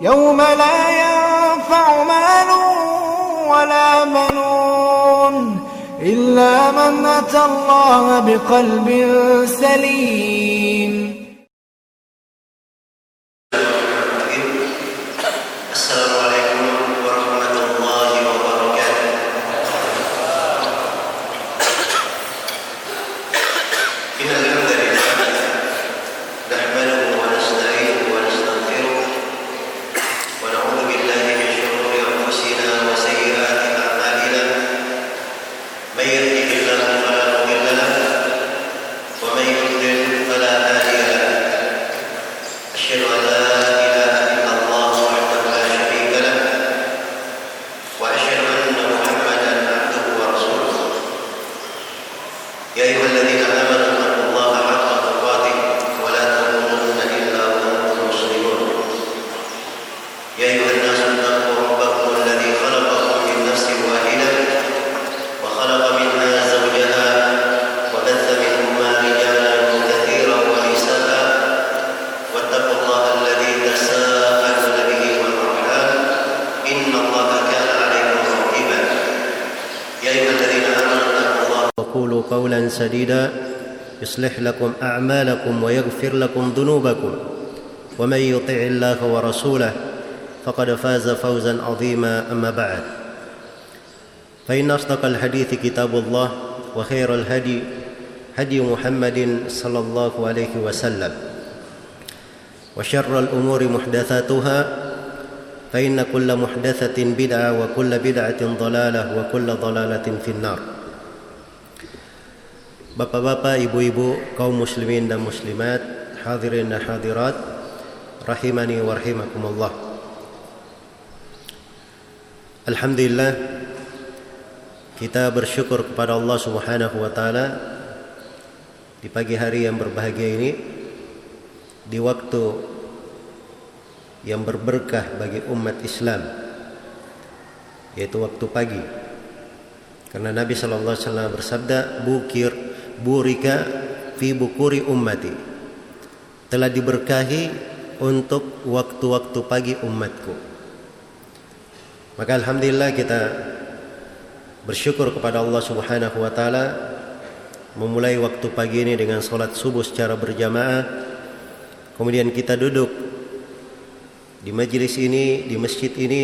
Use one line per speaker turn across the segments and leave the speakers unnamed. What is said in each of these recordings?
يوم لا ينفع مال ولا بنون إلا من أتى الله بقلب سليم.
سديدا. يصلح لكم أعمالكم ويغفر لكم ذنوبكم. ومن يطع الله ورسوله فقد فاز فوزا عظيما أما بعد. فإن أصدق الحديث كتاب الله وخير الهدي هدي محمد صلى الله عليه وسلم. وشر الأمور محدثاتها فإن كل محدثة بدعة وكل بدعة ضلالة وكل ضلالة في النار. Bapak-bapak, ibu-ibu, kaum muslimin dan muslimat, hadirin dan hadirat, rahimani wa rahimakumullah. Alhamdulillah kita bersyukur kepada Allah Subhanahu wa taala di pagi hari yang berbahagia ini di waktu yang berberkah bagi umat Islam yaitu waktu pagi karena Nabi sallallahu alaihi wasallam bersabda bukir burika fi bukuri ummati. Telah diberkahi untuk waktu-waktu pagi umatku. Maka alhamdulillah kita bersyukur kepada Allah Subhanahu wa taala memulai waktu pagi ini dengan salat subuh secara berjamaah. Kemudian kita duduk di majelis ini di masjid ini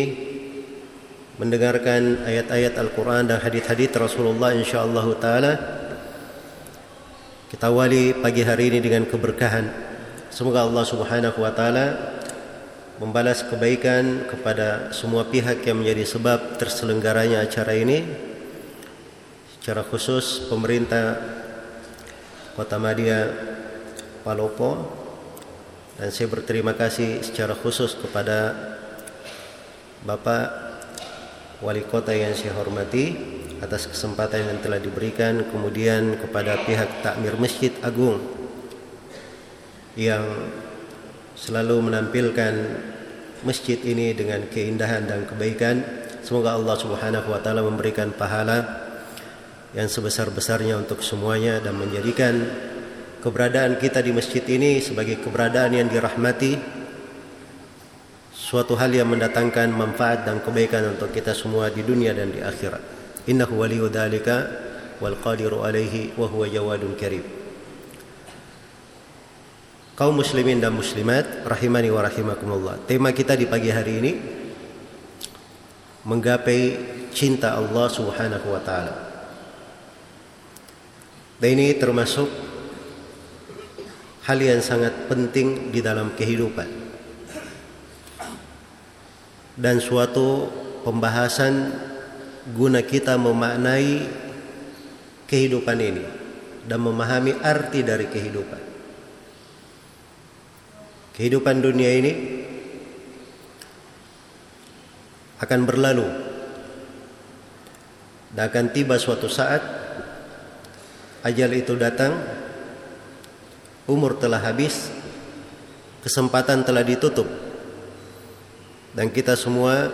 mendengarkan ayat-ayat Al-Qur'an dan hadis-hadis Rasulullah insyaallah taala kita awali pagi hari ini dengan keberkahan. Semoga Allah Subhanahu wa taala membalas kebaikan kepada semua pihak yang menjadi sebab terselenggaranya acara ini. Secara khusus pemerintah Kota Madia Palopo. Dan saya berterima kasih secara khusus kepada Bapak Wali Kota yang saya hormati atas kesempatan yang telah diberikan kemudian kepada pihak Takmir Masjid Agung yang selalu menampilkan masjid ini dengan keindahan dan kebaikan. Semoga Allah Subhanahu wa taala memberikan pahala yang sebesar-besarnya untuk semuanya dan menjadikan keberadaan kita di masjid ini sebagai keberadaan yang dirahmati suatu hal yang mendatangkan manfaat dan kebaikan untuk kita semua di dunia dan di akhirat dzalika wal qadiru alaihi wa huwa jawadun karim. Kaum muslimin dan muslimat rahimani wa rahimakumullah. Tema kita di pagi hari ini menggapai cinta Allah Subhanahu wa taala. Dan ini termasuk hal yang sangat penting di dalam kehidupan. Dan suatu pembahasan guna kita memaknai kehidupan ini dan memahami arti dari kehidupan. Kehidupan dunia ini akan berlalu dan akan tiba suatu saat ajal itu datang umur telah habis kesempatan telah ditutup dan kita semua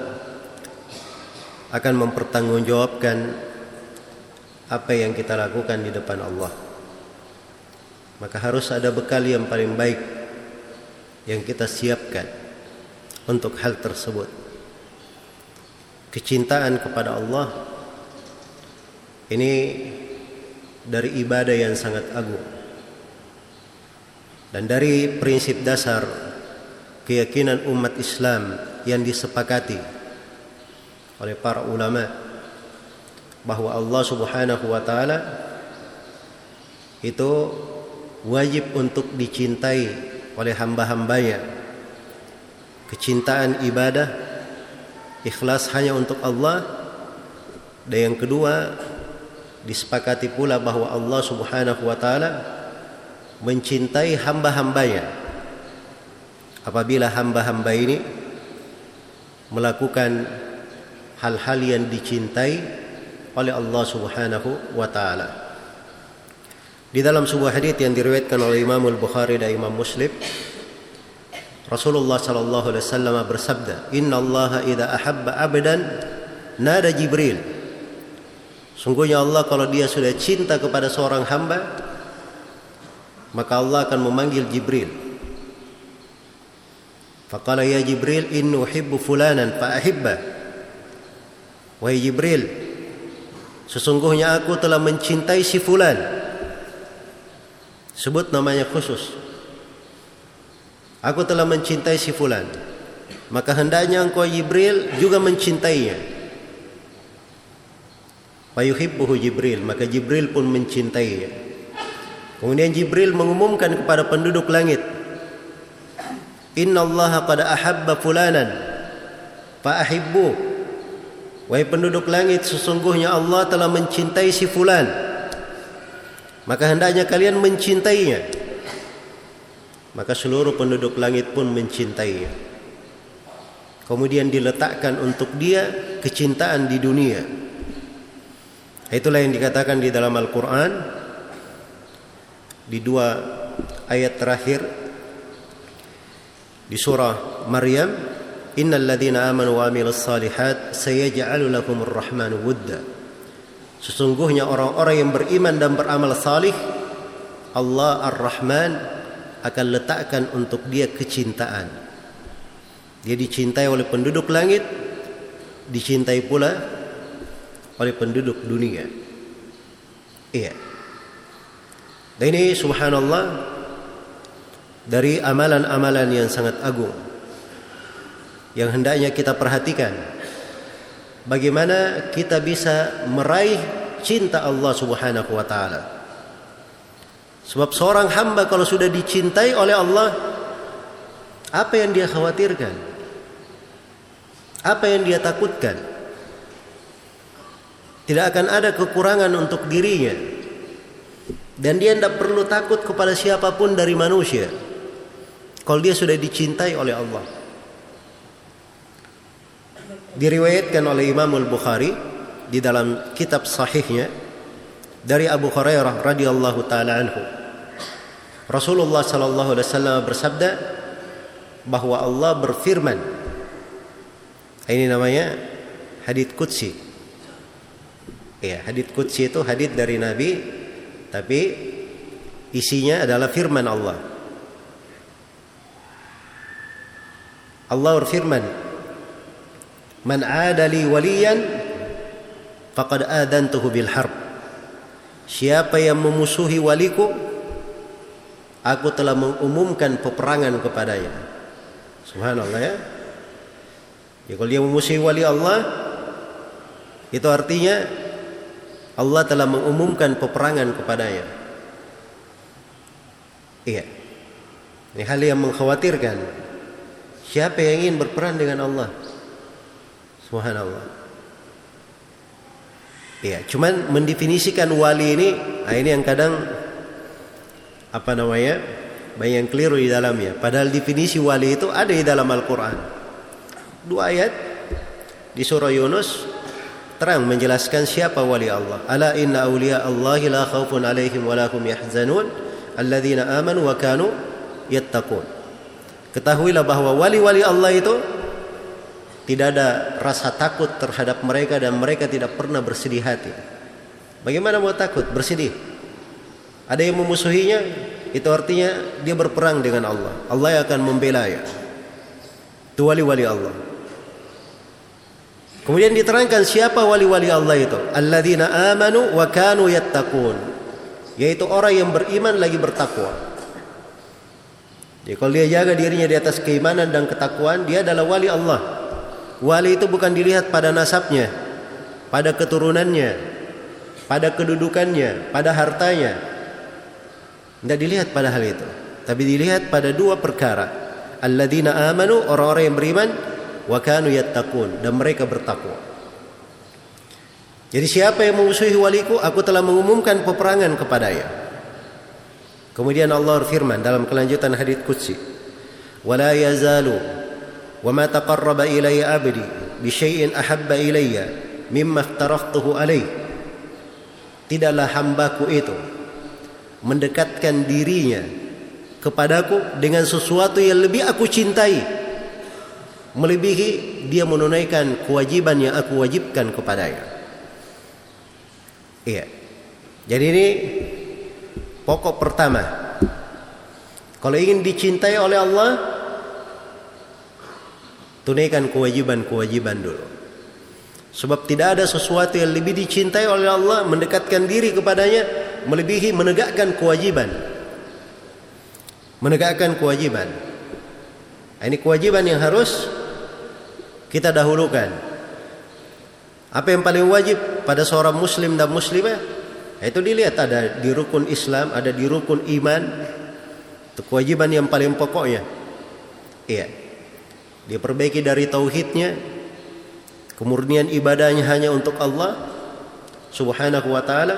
akan mempertanggungjawabkan apa yang kita lakukan di depan Allah. Maka harus ada bekal yang paling baik yang kita siapkan untuk hal tersebut. Kecintaan kepada Allah ini dari ibadah yang sangat agung. Dan dari prinsip dasar keyakinan umat Islam yang disepakati oleh para ulama bahwa Allah Subhanahu wa taala itu wajib untuk dicintai oleh hamba-hambanya. Kecintaan ibadah ikhlas hanya untuk Allah. Dan yang kedua, disepakati pula bahwa Allah Subhanahu wa taala mencintai hamba-hambanya apabila hamba-hamba ini melakukan hal-hal yang dicintai oleh Allah Subhanahu wa taala. Di dalam sebuah hadis yang diriwayatkan oleh Imam Al-Bukhari dan Imam Muslim, Rasulullah sallallahu alaihi wasallam bersabda, "Inna Allah idza ahabba 'abdan nada Jibril." Sungguhnya Allah kalau dia sudah cinta kepada seorang hamba maka Allah akan memanggil Jibril. Faqala ya Jibril inni uhibbu fulanan fa ahibba. Wahai Jibril, sesungguhnya aku telah mencintai si fulan. Sebut namanya khusus. Aku telah mencintai si fulan. Maka hendaknya engkau Jibril juga mencintainya. Fayuhibbuhu Jibril, maka Jibril pun mencintainya. Kemudian Jibril mengumumkan kepada penduduk langit, Inna Allah qad ahabba fulanan fa ahibbu. Wahai penduduk langit, sesungguhnya Allah telah mencintai si fulan. Maka hendaknya kalian mencintainya. Maka seluruh penduduk langit pun mencintainya. Kemudian diletakkan untuk dia kecintaan di dunia. Itulah yang dikatakan di dalam Al-Quran di dua ayat terakhir di surah Maryam ladzina amanu wa amilus salihat sayaj'alu lakumur rahmanu wudda sesungguhnya orang-orang yang beriman dan beramal salih Allah Ar-Rahman akan letakkan untuk dia kecintaan dia dicintai oleh penduduk langit dicintai pula oleh penduduk dunia. Iya. Dan ini subhanallah dari amalan-amalan yang sangat agung yang hendaknya kita perhatikan. Bagaimana kita bisa meraih cinta Allah Subhanahu wa taala. Sebab seorang hamba kalau sudah dicintai oleh Allah, apa yang dia khawatirkan? Apa yang dia takutkan? Tidak akan ada kekurangan untuk dirinya. Dan dia tidak perlu takut kepada siapa pun dari manusia. Kalau dia sudah dicintai oleh Allah. Diriwayatkan oleh Imam Al-Bukhari di dalam kitab sahihnya dari Abu Hurairah radhiyallahu taala anhu. Rasulullah sallallahu alaihi wasallam bersabda bahwa Allah berfirman. Ini namanya hadits qudsi. Ya, hadits qudsi itu hadits dari Nabi tapi isinya adalah firman Allah. Allah berfirman, "Man 'ada li waliyan faqad adantuhu bil harb." Siapa yang memusuhi waliku, aku telah mengumumkan peperangan kepadanya. Subhanallah ya. Ya kalau dia memusuhi wali Allah, itu artinya Allah telah mengumumkan peperangan kepadanya. Iya. Ini hal yang mengkhawatirkan. Siapa yang ingin berperang dengan Allah? Subhanallah. Iya, cuman mendefinisikan wali ini, nah ini yang kadang apa namanya? Banyak yang keliru di dalamnya. Padahal definisi wali itu ada di dalam Al-Qur'an. Dua ayat di surah Yunus terang menjelaskan siapa wali Allah. Ala inna awliya Allah la khaufun alaihim wa lahum yahzanun alladzina amanu wa kanu yattaqun. Ketahuilah bahwa wali-wali Allah itu tidak ada rasa takut terhadap mereka dan mereka tidak pernah bersedih hati. Bagaimana mau takut? Bersedih. Ada yang memusuhinya, itu artinya dia berperang dengan Allah. Allah yang akan membela ya. Itu wali-wali Allah. Kemudian diterangkan siapa wali-wali Allah itu? Alladzina amanu wa kanu yattaqun. Yaitu orang yang beriman lagi bertakwa. Jadi kalau dia jaga dirinya di atas keimanan dan ketakwaan, dia adalah wali Allah. Wali itu bukan dilihat pada nasabnya, pada keturunannya, pada kedudukannya, pada hartanya. Tidak dilihat pada hal itu, tapi dilihat pada dua perkara. Alladzina amanu, orang-orang yang beriman, wa kanu yattaqun dan mereka bertakwa. Jadi siapa yang memusuhi waliku, aku telah mengumumkan peperangan kepadanya. Kemudian Allah firman dalam kelanjutan hadis qudsi, "Wala yazalu taqarraba ilayya 'abdi bi syai'in ahabba ilayya mimma aftaraftuhu alaih." Tidaklah hambaku itu mendekatkan dirinya kepadaku dengan sesuatu yang lebih aku cintai melebihi dia menunaikan kewajiban yang aku wajibkan kepadanya. Iya. Jadi ini pokok pertama. Kalau ingin dicintai oleh Allah, tunaikan kewajiban-kewajiban dulu. Sebab tidak ada sesuatu yang lebih dicintai oleh Allah mendekatkan diri kepadanya melebihi menegakkan kewajiban. Menegakkan kewajiban. Ini kewajiban yang harus kita dahulukan. Apa yang paling wajib pada seorang muslim dan muslimah? Itu dilihat ada di rukun Islam, ada di rukun iman. Itu kewajiban yang paling pokoknya. Iya. Dia perbaiki dari tauhidnya, kemurnian ibadahnya hanya untuk Allah Subhanahu wa taala.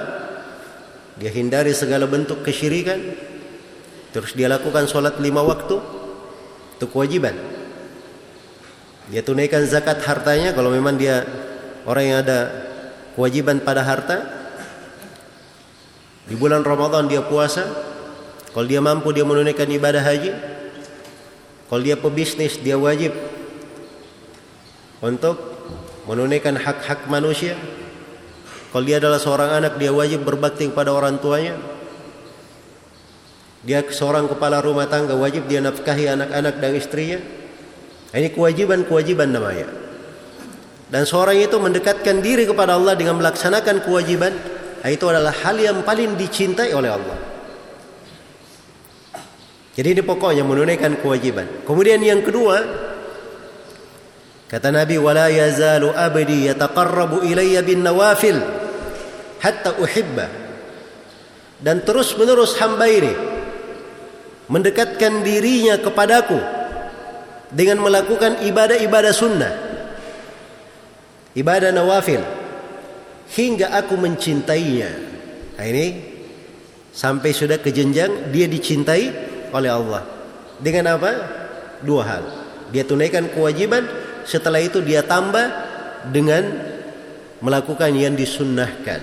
Dia hindari segala bentuk kesyirikan. Terus dia lakukan sholat lima waktu. Itu kewajiban. Dia tunaikan zakat hartanya kalau memang dia orang yang ada kewajiban pada harta. Di bulan Ramadan dia puasa. Kalau dia mampu dia menunaikan ibadah haji. Kalau dia pebisnis dia wajib untuk menunaikan hak-hak manusia. Kalau dia adalah seorang anak dia wajib berbakti kepada orang tuanya. Dia seorang kepala rumah tangga wajib dia nafkahi anak-anak dan istrinya. Ini kewajiban-kewajiban namanya. Dan seorang itu mendekatkan diri kepada Allah dengan melaksanakan kewajiban, itu adalah hal yang paling dicintai oleh Allah. Jadi ini pokoknya menunaikan kewajiban. Kemudian yang kedua, kata Nabi, "Wala yazalu abdi yataqarrabu ilayya bin nawafil hatta uhibba." Dan terus-menerus hamba ini mendekatkan dirinya kepadaku dengan melakukan ibadah-ibadah sunnah ibadah nawafil hingga aku mencintainya nah, ini sampai sudah ke jenjang dia dicintai oleh Allah dengan apa dua hal dia tunaikan kewajiban setelah itu dia tambah dengan melakukan yang disunnahkan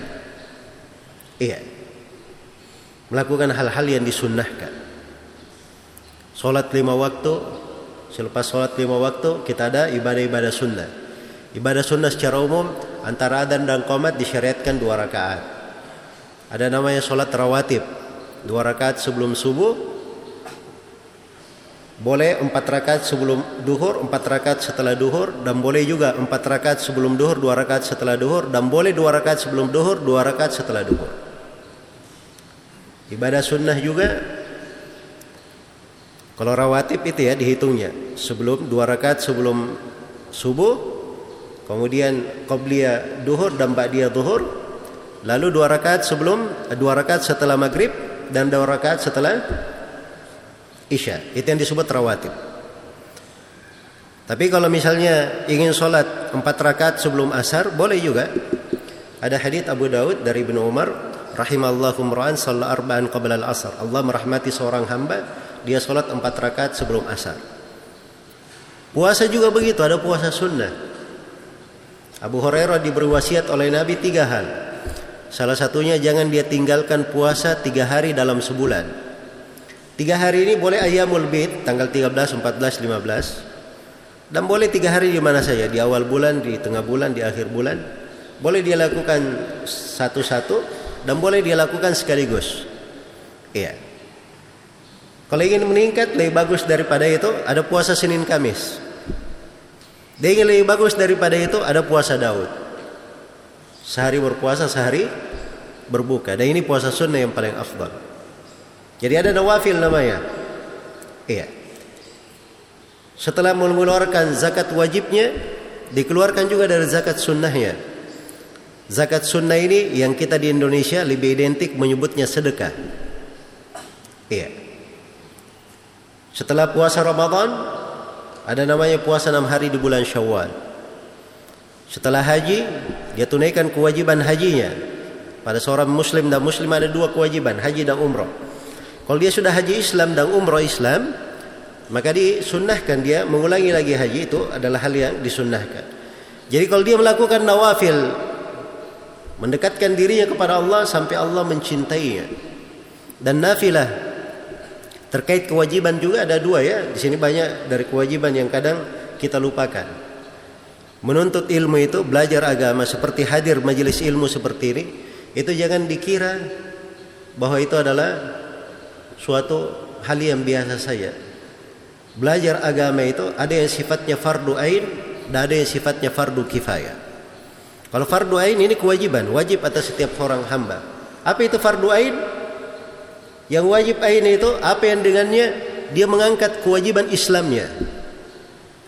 iya melakukan hal-hal yang disunnahkan Sholat lima waktu Selepas sholat lima waktu kita ada ibadah-ibadah sunnah. Ibadah sunnah secara umum antara adan dan komat disyariatkan dua rakaat. Ada namanya sholat rawatib. Dua rakaat sebelum subuh. Boleh empat rakaat sebelum duhur, empat rakaat setelah duhur. Dan boleh juga empat rakaat sebelum duhur, dua rakaat setelah duhur. Dan boleh dua rakaat sebelum duhur, dua rakaat setelah duhur. Ibadah sunnah juga kalau rawatib itu ya dihitungnya sebelum dua rakaat sebelum subuh, kemudian qabliyah duhur dan ba'diyah duhur, lalu dua rakaat sebelum dua rakaat setelah maghrib dan dua rakaat setelah isya. Itu yang disebut rawatib. Tapi kalau misalnya ingin sholat empat rakaat sebelum asar boleh juga. Ada hadits Abu Daud dari Ibnu Umar rahimallahu mur'an shalla arba'an qabla al-asr. Allah merahmati seorang hamba dia sholat empat rakaat sebelum asar. Puasa juga begitu, ada puasa sunnah. Abu Hurairah diberi wasiat oleh Nabi tiga hal. Salah satunya jangan dia tinggalkan puasa tiga hari dalam sebulan. Tiga hari ini boleh ayamul bid tanggal 13, 14, 15 dan boleh tiga hari di mana saja di awal bulan, di tengah bulan, di akhir bulan. Boleh dia lakukan satu-satu dan boleh dia lakukan sekaligus. Iya. Kalau ingin meningkat lebih bagus daripada itu ada puasa Senin Kamis. Dia ingin lebih bagus daripada itu ada puasa Daud. Sehari berpuasa, sehari berbuka. Dan ini puasa sunnah yang paling afdal. Jadi ada nawafil namanya. Iya. Setelah mengeluarkan zakat wajibnya, dikeluarkan juga dari zakat sunnahnya. Zakat sunnah ini yang kita di Indonesia lebih identik menyebutnya sedekah. Iya. Setelah puasa Ramadan, ada namanya puasa enam hari di bulan Syawal. Setelah haji, dia tunaikan kewajiban hajinya. Pada seorang muslim dan muslim ada dua kewajiban, haji dan umrah. Kalau dia sudah haji Islam dan umrah Islam, maka disunnahkan dia mengulangi lagi haji itu adalah hal yang disunnahkan. Jadi kalau dia melakukan nawafil, mendekatkan dirinya kepada Allah sampai Allah mencintainya. Dan nafilah Terkait kewajiban juga ada dua ya. Di sini banyak dari kewajiban yang kadang kita lupakan. Menuntut ilmu itu belajar agama seperti hadir majelis ilmu seperti ini, itu jangan dikira bahwa itu adalah suatu hal yang biasa saja. Belajar agama itu ada yang sifatnya fardu ain dan ada yang sifatnya fardu kifayah. Kalau fardu ain ini kewajiban, wajib atas setiap orang hamba. Apa itu fardu ain? Yang wajib ain itu apa yang dengannya dia mengangkat kewajiban Islamnya.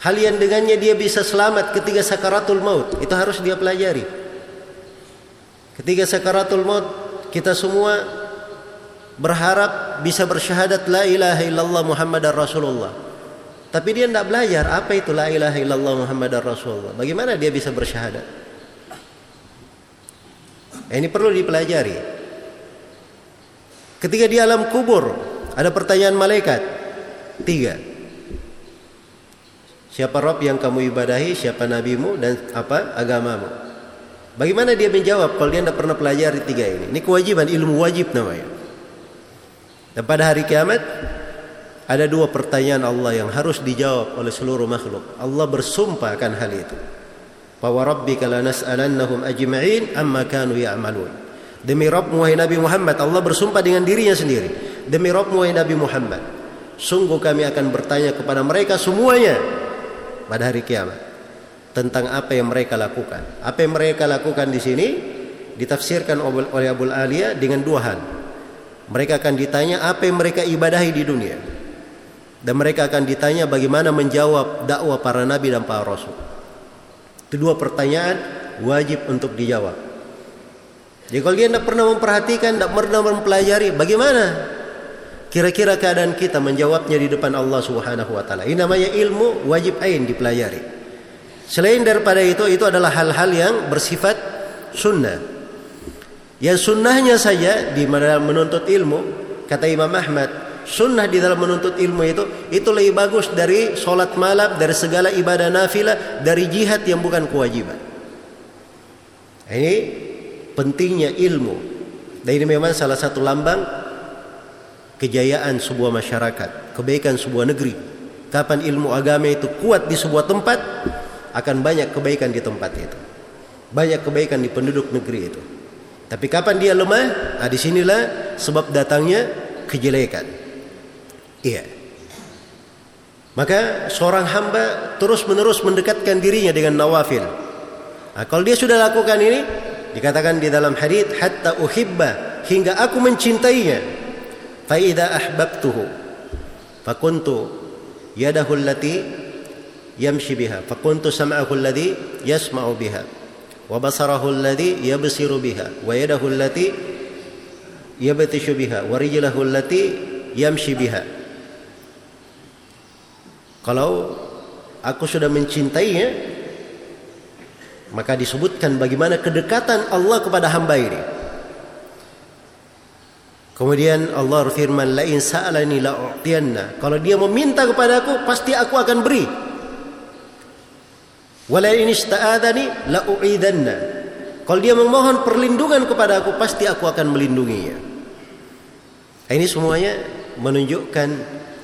Hal yang dengannya dia bisa selamat ketika sakaratul maut itu harus dia pelajari. Ketika sakaratul maut kita semua berharap bisa bersyahadat la ilaha illallah Muhammadar Rasulullah. Tapi dia tidak belajar apa itu la ilaha illallah Muhammadar Rasulullah. Bagaimana dia bisa bersyahadat? Ini perlu dipelajari. Ketika di alam kubur ada pertanyaan malaikat tiga. Siapa Rob yang kamu ibadahi, siapa nabimu dan apa agamamu? Bagaimana dia menjawab kalau dia tidak pernah pelajari tiga ini? Ini kewajiban ilmu wajib namanya. Dan pada hari kiamat ada dua pertanyaan Allah yang harus dijawab oleh seluruh makhluk. Allah bersumpah akan hal itu. Wa rabbika lanas'alannahum ajma'in amma kanu ya'malun. Demi Rabb wahai Nabi Muhammad Allah bersumpah dengan dirinya sendiri Demi Rabb wahai Nabi Muhammad Sungguh kami akan bertanya kepada mereka semuanya Pada hari kiamat Tentang apa yang mereka lakukan Apa yang mereka lakukan di sini Ditafsirkan oleh Abu Aliyah dengan dua hal Mereka akan ditanya apa yang mereka ibadahi di dunia Dan mereka akan ditanya bagaimana menjawab dakwah para nabi dan para rasul Itu dua pertanyaan wajib untuk dijawab jadi kalau dia tidak pernah memperhatikan, tidak pernah mempelajari, bagaimana? Kira-kira keadaan kita menjawabnya di depan Allah Subhanahu wa taala. Ini namanya ilmu wajib ain dipelajari. Selain daripada itu, itu adalah hal-hal yang bersifat sunnah. Yang sunnahnya saja di mana menuntut ilmu, kata Imam Ahmad, sunnah di dalam menuntut ilmu itu itu lebih bagus dari solat malam, dari segala ibadah nafilah, dari jihad yang bukan kewajiban. Ini pentingnya ilmu. Dan ini memang salah satu lambang kejayaan sebuah masyarakat, kebaikan sebuah negeri. Kapan ilmu agama itu kuat di sebuah tempat, akan banyak kebaikan di tempat itu. Banyak kebaikan di penduduk negeri itu. Tapi kapan dia lemah, nah di sinilah sebab datangnya kejelekan. Iya. Maka seorang hamba terus menerus mendekatkan dirinya dengan nawafil. Nah, kalau dia sudah lakukan ini, Dikatakan di dalam hadis hatta uhibba hingga aku mencintainya. Fa idza ahbabtuhu fakuntu yadahu allati yamshi biha fakuntu sam'ahu alladhi yasma'u biha wa basarahu alladhi yabsiru biha wa yadahu allati yabtishu biha wa rijlahu allati yamshi biha. Kalau aku sudah mencintainya maka disebutkan bagaimana kedekatan Allah kepada hamba ini. Kemudian Allah berfirman, "La in sa'alani la'utiyanna." Kalau dia meminta kepada aku, pasti aku akan beri. Wa la in ista'adani la'u'idanna. Kalau dia memohon perlindungan kepada aku, pasti aku akan melindunginya. Ini semuanya menunjukkan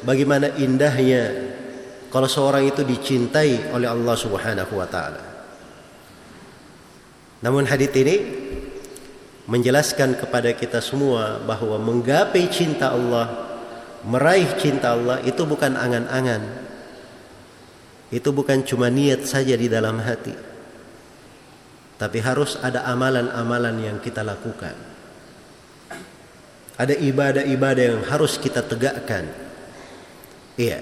bagaimana indahnya kalau seorang itu dicintai oleh Allah Subhanahu wa taala. Namun hadis ini menjelaskan kepada kita semua bahwa menggapai cinta Allah, meraih cinta Allah itu bukan angan-angan. Itu bukan cuma niat saja di dalam hati. Tapi harus ada amalan-amalan yang kita lakukan. Ada ibadah-ibadah yang harus kita tegakkan. Iya.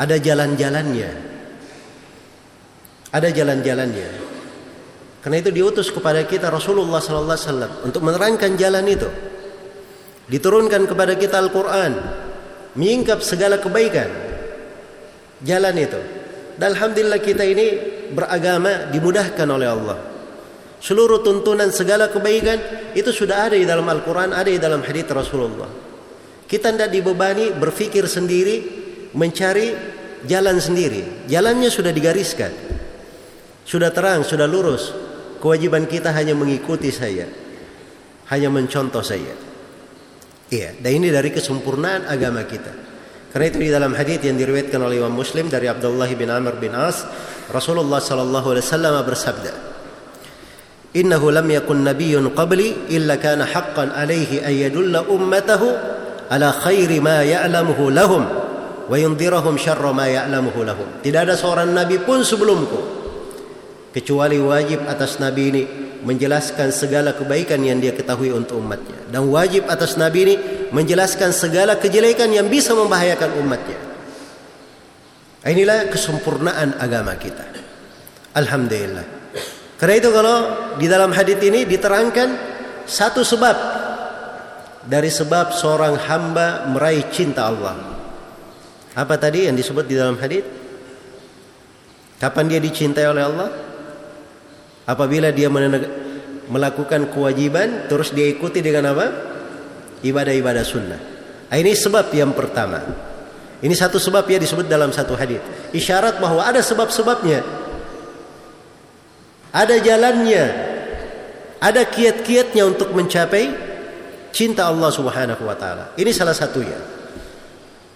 Ada jalan-jalannya. Ada jalan-jalannya. Karena itu diutus kepada kita Rasulullah sallallahu alaihi wasallam untuk menerangkan jalan itu. Diturunkan kepada kita Al-Qur'an, menyingkap segala kebaikan. Jalan itu. Dan alhamdulillah kita ini beragama dimudahkan oleh Allah. Seluruh tuntunan segala kebaikan itu sudah ada di dalam Al-Quran, ada di dalam hadits Rasulullah. Kita tidak dibebani berpikir sendiri, mencari jalan sendiri. Jalannya sudah digariskan. Sudah terang, sudah lurus. Kewajiban kita hanya mengikuti saya. Hanya mencontoh saya. Iya, dan ini dari kesempurnaan agama kita. Karena itu di dalam hadis yang diriwayatkan oleh Imam Muslim dari Abdullah bin Amr bin As, Rasulullah sallallahu alaihi wasallam bersabda, innahu lam yakun nabiyyun qabli illa kana haqqan alaihi an yadulla ummatahu ala khairi ma ya'lamuhu lahum wa yundhirahum syarra ma ya'lamuhu lahum tidak ada seorang nabi pun sebelumku kecuali wajib atas nabi ini menjelaskan segala kebaikan yang dia ketahui untuk umatnya dan wajib atas nabi ini menjelaskan segala kejelekan yang bisa membahayakan umatnya inilah kesempurnaan agama kita alhamdulillah karena itu kalau di dalam hadis ini diterangkan satu sebab dari sebab seorang hamba meraih cinta Allah. Apa tadi yang disebut di dalam hadis? Kapan dia dicintai oleh Allah? Apabila dia melakukan kewajiban terus dia ikuti dengan apa? Ibadah-ibadah sunnah. Nah, ini sebab yang pertama. Ini satu sebab ya disebut dalam satu hadis. Isyarat bahwa ada sebab-sebabnya ada jalannya, ada kiat-kiatnya untuk mencapai cinta Allah Subhanahu wa taala. Ini salah satunya.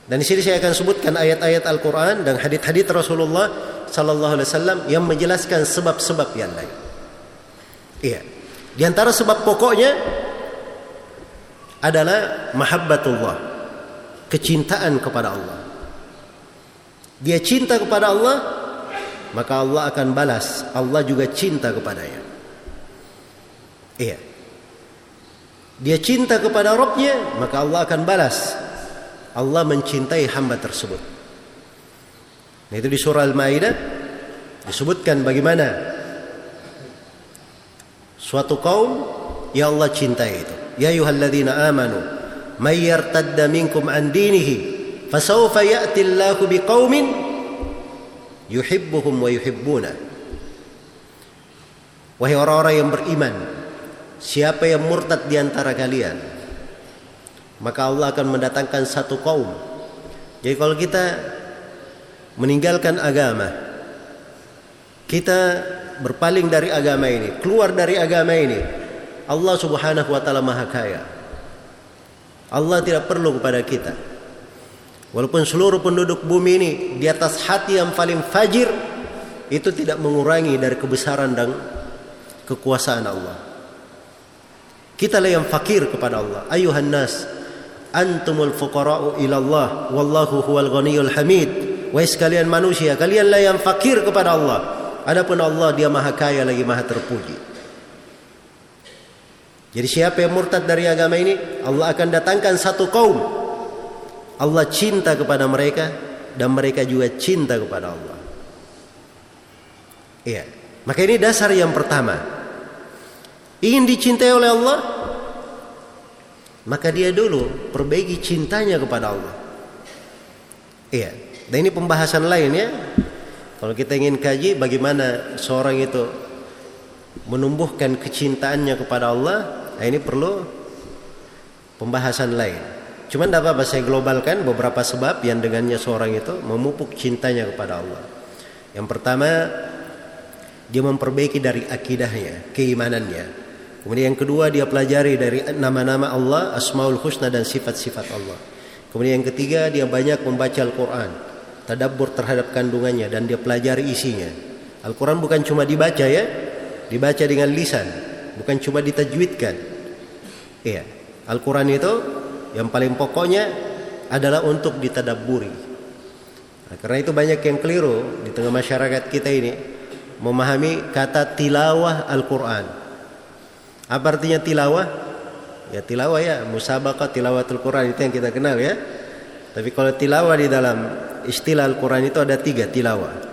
Dan di sini saya akan sebutkan ayat-ayat Al-Qur'an dan hadis-hadis Rasulullah sallallahu alaihi wasallam yang menjelaskan sebab-sebab yang lain. Iya. Di antara sebab pokoknya adalah mahabbatullah, kecintaan kepada Allah. Dia cinta kepada Allah, maka Allah akan balas. Allah juga cinta kepadanya. Iya. Dia cinta kepada Robnya, maka Allah akan balas. Allah mencintai hamba tersebut. Nah, itu di surah Al-Maidah disebutkan bagaimana suatu kaum ya Allah cintai itu. Ya ayyuhalladzina amanu may yartadda minkum an dinihi fasawfa ya'ti Allahu biqaumin yuhibbuhum wa yuhibbuna wahai orang-orang yang beriman siapa yang murtad di antara kalian maka Allah akan mendatangkan satu kaum jadi kalau kita meninggalkan agama kita berpaling dari agama ini keluar dari agama ini Allah subhanahu wa ta'ala maha kaya Allah tidak perlu kepada kita Walaupun seluruh penduduk bumi ini di atas hati yang paling fajir itu tidak mengurangi dari kebesaran dan kekuasaan Allah. Kita lah yang fakir kepada Allah. Ayuhan nas, antumul fuqara'u ila Allah wallahu huwal ghaniyul hamid. Wahai sekalian manusia, kalianlah yang fakir kepada Allah. Adapun Allah dia maha kaya lagi maha terpuji. Jadi siapa yang murtad dari agama ini, Allah akan datangkan satu kaum Allah cinta kepada mereka dan mereka juga cinta kepada Allah. Iya. Maka ini dasar yang pertama. Ingin dicintai oleh Allah, maka dia dulu perbaiki cintanya kepada Allah. Iya. Dan ini pembahasan lain ya. Kalau kita ingin kaji bagaimana seorang itu menumbuhkan kecintaannya kepada Allah, nah ini perlu pembahasan lain. Cuman tidak apa-apa saya globalkan beberapa sebab yang dengannya seorang itu memupuk cintanya kepada Allah. Yang pertama dia memperbaiki dari akidahnya, keimanannya. Kemudian yang kedua dia pelajari dari nama-nama Allah, Asmaul Husna dan sifat-sifat Allah. Kemudian yang ketiga dia banyak membaca Al-Quran, tadabbur terhadap kandungannya dan dia pelajari isinya. Al-Quran bukan cuma dibaca ya, dibaca dengan lisan, bukan cuma ditajwidkan. Iya, Al-Quran itu yang paling pokoknya adalah untuk ditadaburi. Nah, karena itu banyak yang keliru di tengah masyarakat kita ini memahami kata tilawah Al-Quran. Apa artinya tilawah? Ya tilawah ya, musabaqah tilawatul Quran itu yang kita kenal ya. Tapi kalau tilawah di dalam istilah Al-Quran itu ada tiga tilawah.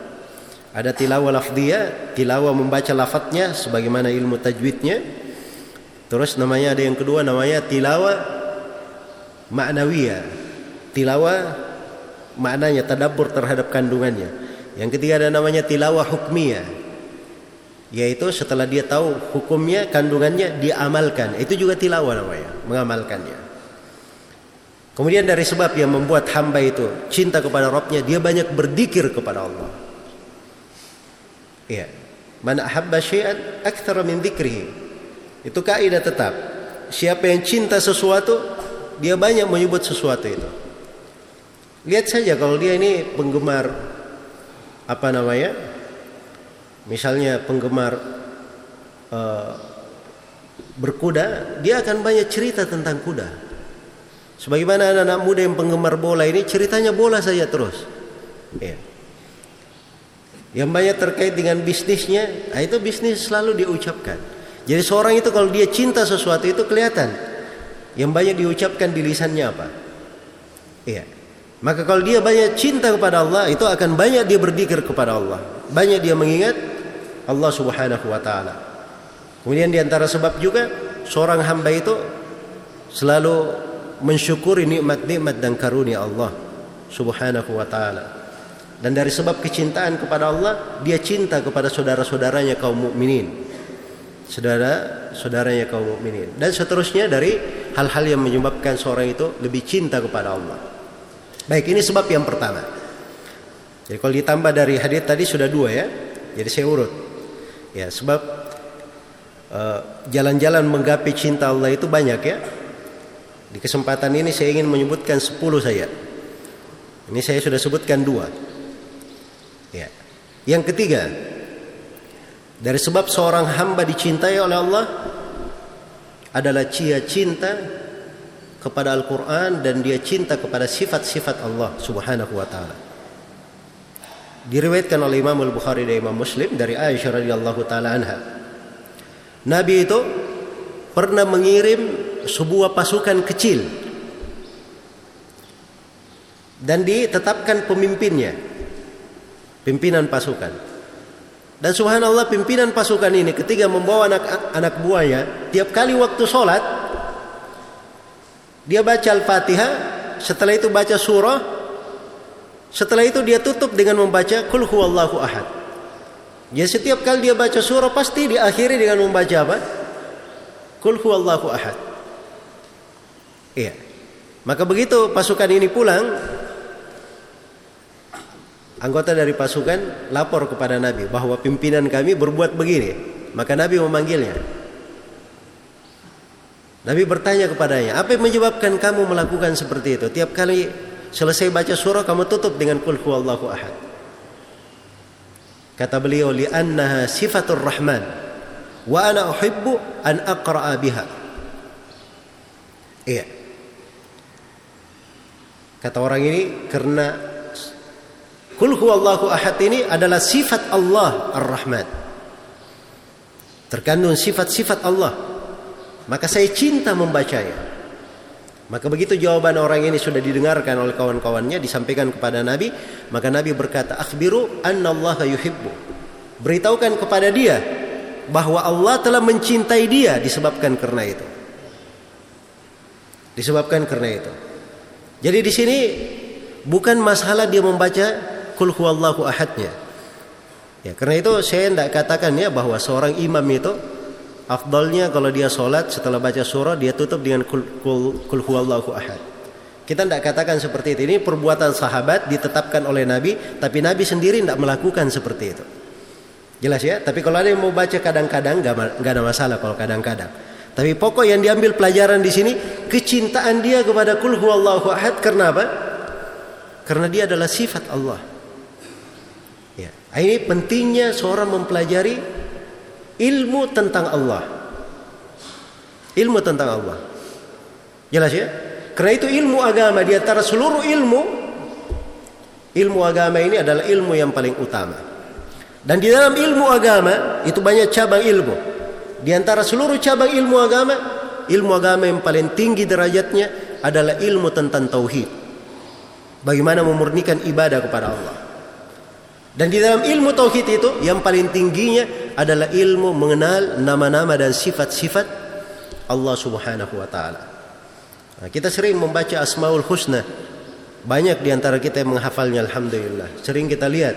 Ada tilawah lafdiyah, tilawah membaca lafadznya sebagaimana ilmu tajwidnya. Terus namanya ada yang kedua namanya tilawah ma'nawiyah. Tilawah maknanya tadabbur terhadap kandungannya. Yang ketiga ada namanya tilawah hukmiyah. Yaitu setelah dia tahu hukumnya, kandungannya, dia amalkan. Itu juga tilawah namanya, mengamalkannya. Kemudian dari sebab yang membuat hamba itu cinta kepada Rabbnya, dia banyak berzikir kepada Allah. Ya. Man ahabba syai'an aktsara min dzikrihi. Itu kaidah tetap. Siapa yang cinta sesuatu, dia banyak menyebut sesuatu itu. Lihat saja kalau dia ini penggemar apa namanya? Misalnya penggemar uh, berkuda, dia akan banyak cerita tentang kuda. Sebagaimana anak-anak muda yang penggemar bola ini ceritanya bola saja terus. Ya. Yang banyak terkait dengan bisnisnya, nah itu bisnis selalu diucapkan. Jadi seorang itu kalau dia cinta sesuatu itu kelihatan. Yang banyak diucapkan di lisannya apa? Iya. Maka kalau dia banyak cinta kepada Allah, itu akan banyak dia berzikir kepada Allah. Banyak dia mengingat Allah Subhanahu wa taala. Kemudian di antara sebab juga seorang hamba itu selalu mensyukuri nikmat-nikmat dan karunia Allah Subhanahu wa taala. Dan dari sebab kecintaan kepada Allah, dia cinta kepada saudara-saudaranya kaum mukminin. Saudara-saudaranya kaum mukminin. Dan seterusnya dari hal-hal yang menyebabkan seorang itu lebih cinta kepada Allah. Baik, ini sebab yang pertama. Jadi kalau ditambah dari hadis tadi sudah dua ya. Jadi saya urut. Ya, sebab eh, jalan-jalan uh, menggapai cinta Allah itu banyak ya. Di kesempatan ini saya ingin menyebutkan sepuluh saya. Ini saya sudah sebutkan dua. Ya. Yang ketiga, dari sebab seorang hamba dicintai oleh Allah adalah cia cinta kepada Al-Quran dan dia cinta kepada sifat-sifat Allah subhanahu wa ta'ala. Diriwayatkan oleh Imam Al-Bukhari dan Imam Muslim dari Aisyah radhiyallahu taala anha. Nabi itu pernah mengirim sebuah pasukan kecil dan ditetapkan pemimpinnya, pimpinan pasukan. Dan subhanallah pimpinan pasukan ini ketika membawa anak anak buahnya tiap kali waktu sholat dia baca Al-Fatihah, setelah itu baca surah, setelah itu dia tutup dengan membaca Qul huwallahu ahad. Jadi setiap kali dia baca surah pasti diakhiri dengan membaca apa? Qul huwallahu ahad. Iya. Maka begitu pasukan ini pulang, anggota dari pasukan lapor kepada Nabi bahwa pimpinan kami berbuat begini. Maka Nabi memanggilnya. Nabi bertanya kepadanya, apa yang menyebabkan kamu melakukan seperti itu? Tiap kali selesai baca surah kamu tutup dengan kul huwallahu ahad. Kata beliau, li'annaha sifatur rahman wa ana uhibbu an aqra'a biha. Iya. Kata orang ini karena kul huwallahu ahad ini adalah sifat Allah Ar-Rahman. Terkandung sifat-sifat Allah maka saya cinta membacanya. Maka begitu jawaban orang ini sudah didengarkan oleh kawan-kawannya disampaikan kepada Nabi, maka Nabi berkata, "Akhbiru anna Allah yuhibbu." Beritahukan kepada dia bahwa Allah telah mencintai dia disebabkan karena itu. Disebabkan karena itu. Jadi di sini bukan masalah dia membaca kul huwallahu ahadnya. Ya, karena itu saya tidak katakan ya bahwa seorang imam itu Afdalnya kalau dia sholat setelah baca surah dia tutup dengan kul, kul, kul huwallahu ahad. Kita tidak katakan seperti itu. Ini perbuatan sahabat ditetapkan oleh Nabi, tapi Nabi sendiri tidak melakukan seperti itu. Jelas ya? Tapi kalau ada yang mau baca kadang-kadang nggak ada masalah kalau kadang-kadang. Tapi pokok yang diambil pelajaran di sini kecintaan dia kepada kul huwallahu ahad karena apa? Karena dia adalah sifat Allah. Ya. Ini pentingnya seorang mempelajari ilmu tentang Allah. Ilmu tentang Allah. Jelas ya? Karena itu ilmu agama di antara seluruh ilmu Ilmu agama ini adalah ilmu yang paling utama. Dan di dalam ilmu agama itu banyak cabang ilmu. Di antara seluruh cabang ilmu agama, ilmu agama yang paling tinggi derajatnya adalah ilmu tentang tauhid. Bagaimana memurnikan ibadah kepada Allah. Dan di dalam ilmu tauhid itu yang paling tingginya adalah ilmu mengenal nama-nama dan sifat-sifat Allah Subhanahu wa taala. Nah, kita sering membaca Asmaul Husna. Banyak di antara kita yang menghafalnya alhamdulillah. Sering kita lihat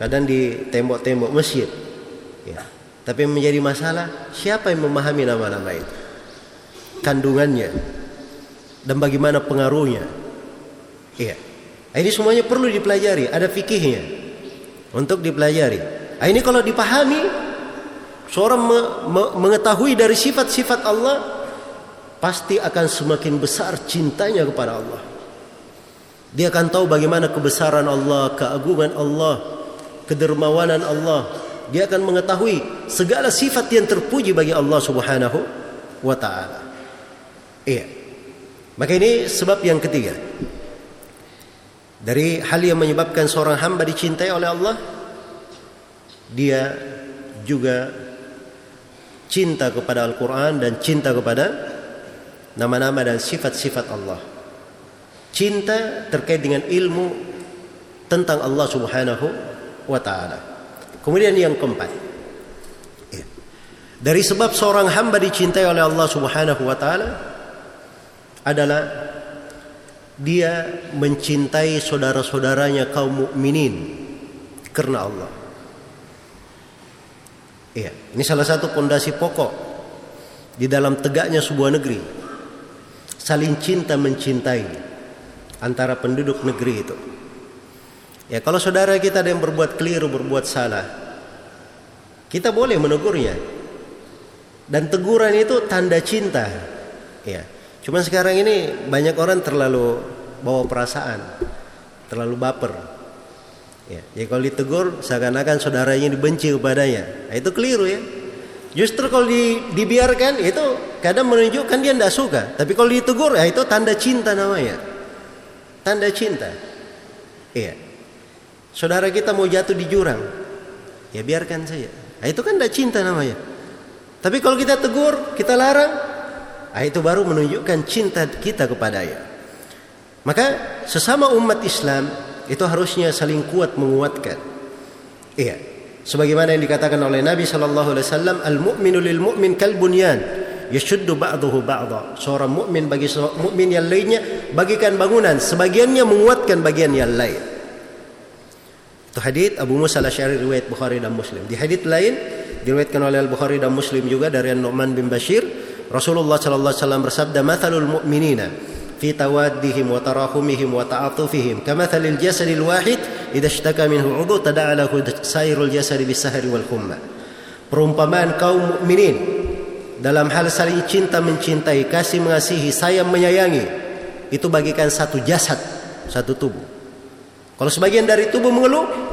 kadang di tembok-tembok masjid. Ya. Tapi yang menjadi masalah siapa yang memahami nama-nama itu? Kandungannya dan bagaimana pengaruhnya. Iya. Ini semuanya perlu dipelajari, ada fikihnya untuk dipelajari. Nah, ini kalau dipahami, seorang me, me, mengetahui dari sifat-sifat Allah, pasti akan semakin besar cintanya kepada Allah. Dia akan tahu bagaimana kebesaran Allah, keagungan Allah, kedermawanan Allah. Dia akan mengetahui segala sifat yang terpuji bagi Allah Subhanahu wa taala. Iya. Maka ini sebab yang ketiga. Dari hal yang menyebabkan seorang hamba dicintai oleh Allah, dia juga cinta kepada Al-Quran dan cinta kepada nama-nama dan sifat-sifat Allah. Cinta terkait dengan ilmu tentang Allah Subhanahu wa Ta'ala. Kemudian yang keempat, ya. dari sebab seorang hamba dicintai oleh Allah Subhanahu wa Ta'ala adalah dia mencintai saudara-saudaranya kaum mukminin karena Allah. Iya, ini salah satu pondasi pokok di dalam tegaknya sebuah negeri. Saling cinta mencintai antara penduduk negeri itu. Ya, kalau saudara kita ada yang berbuat keliru, berbuat salah, kita boleh menegurnya. Dan teguran itu tanda cinta. Ya, Cuma sekarang ini banyak orang terlalu bawa perasaan, terlalu baper. Ya, jadi kalau ditegur seakan-akan saudaranya dibenci kepadanya. Nah, itu keliru ya. Justru kalau di, dibiarkan itu kadang menunjukkan dia tidak suka. Tapi kalau ditegur ya itu tanda cinta namanya. Tanda cinta. Iya. Saudara kita mau jatuh di jurang. Ya biarkan saja. Nah, itu kan tidak cinta namanya. Tapi kalau kita tegur, kita larang, Ah, itu baru menunjukkan cinta kita kepadanya. Maka sesama umat Islam itu harusnya saling kuat menguatkan. Iya. Sebagaimana yang dikatakan oleh Nabi sallallahu alaihi wasallam, "Al-mu'minu lil mu'min kal bunyan, yashuddu ba'dahu ba'dha." Seorang mukmin bagi mukmin yang lainnya bagikan bangunan, sebagiannya menguatkan bagian yang lain. Itu hadis Abu Musa al-Asy'ari riwayat Bukhari dan Muslim. Di hadis lain diriwayatkan oleh Al-Bukhari dan Muslim juga dari An-Nu'man bin Bashir Rasulullah sallallahu alaihi wasallam bersabda, "Mathalul mu'minina fi tawaddihim wa tarahumihim wa ta'atufihim kamathalil jasadil wahid idza ishtaka minhu 'udhu tada'a lahu sairul jasadi bis-sahri wal humma." Perumpamaan kaum mukminin dalam hal saling cinta mencintai, kasih mengasihi, sayang menyayangi itu bagikan satu jasad, satu tubuh. Kalau sebagian dari tubuh mengeluh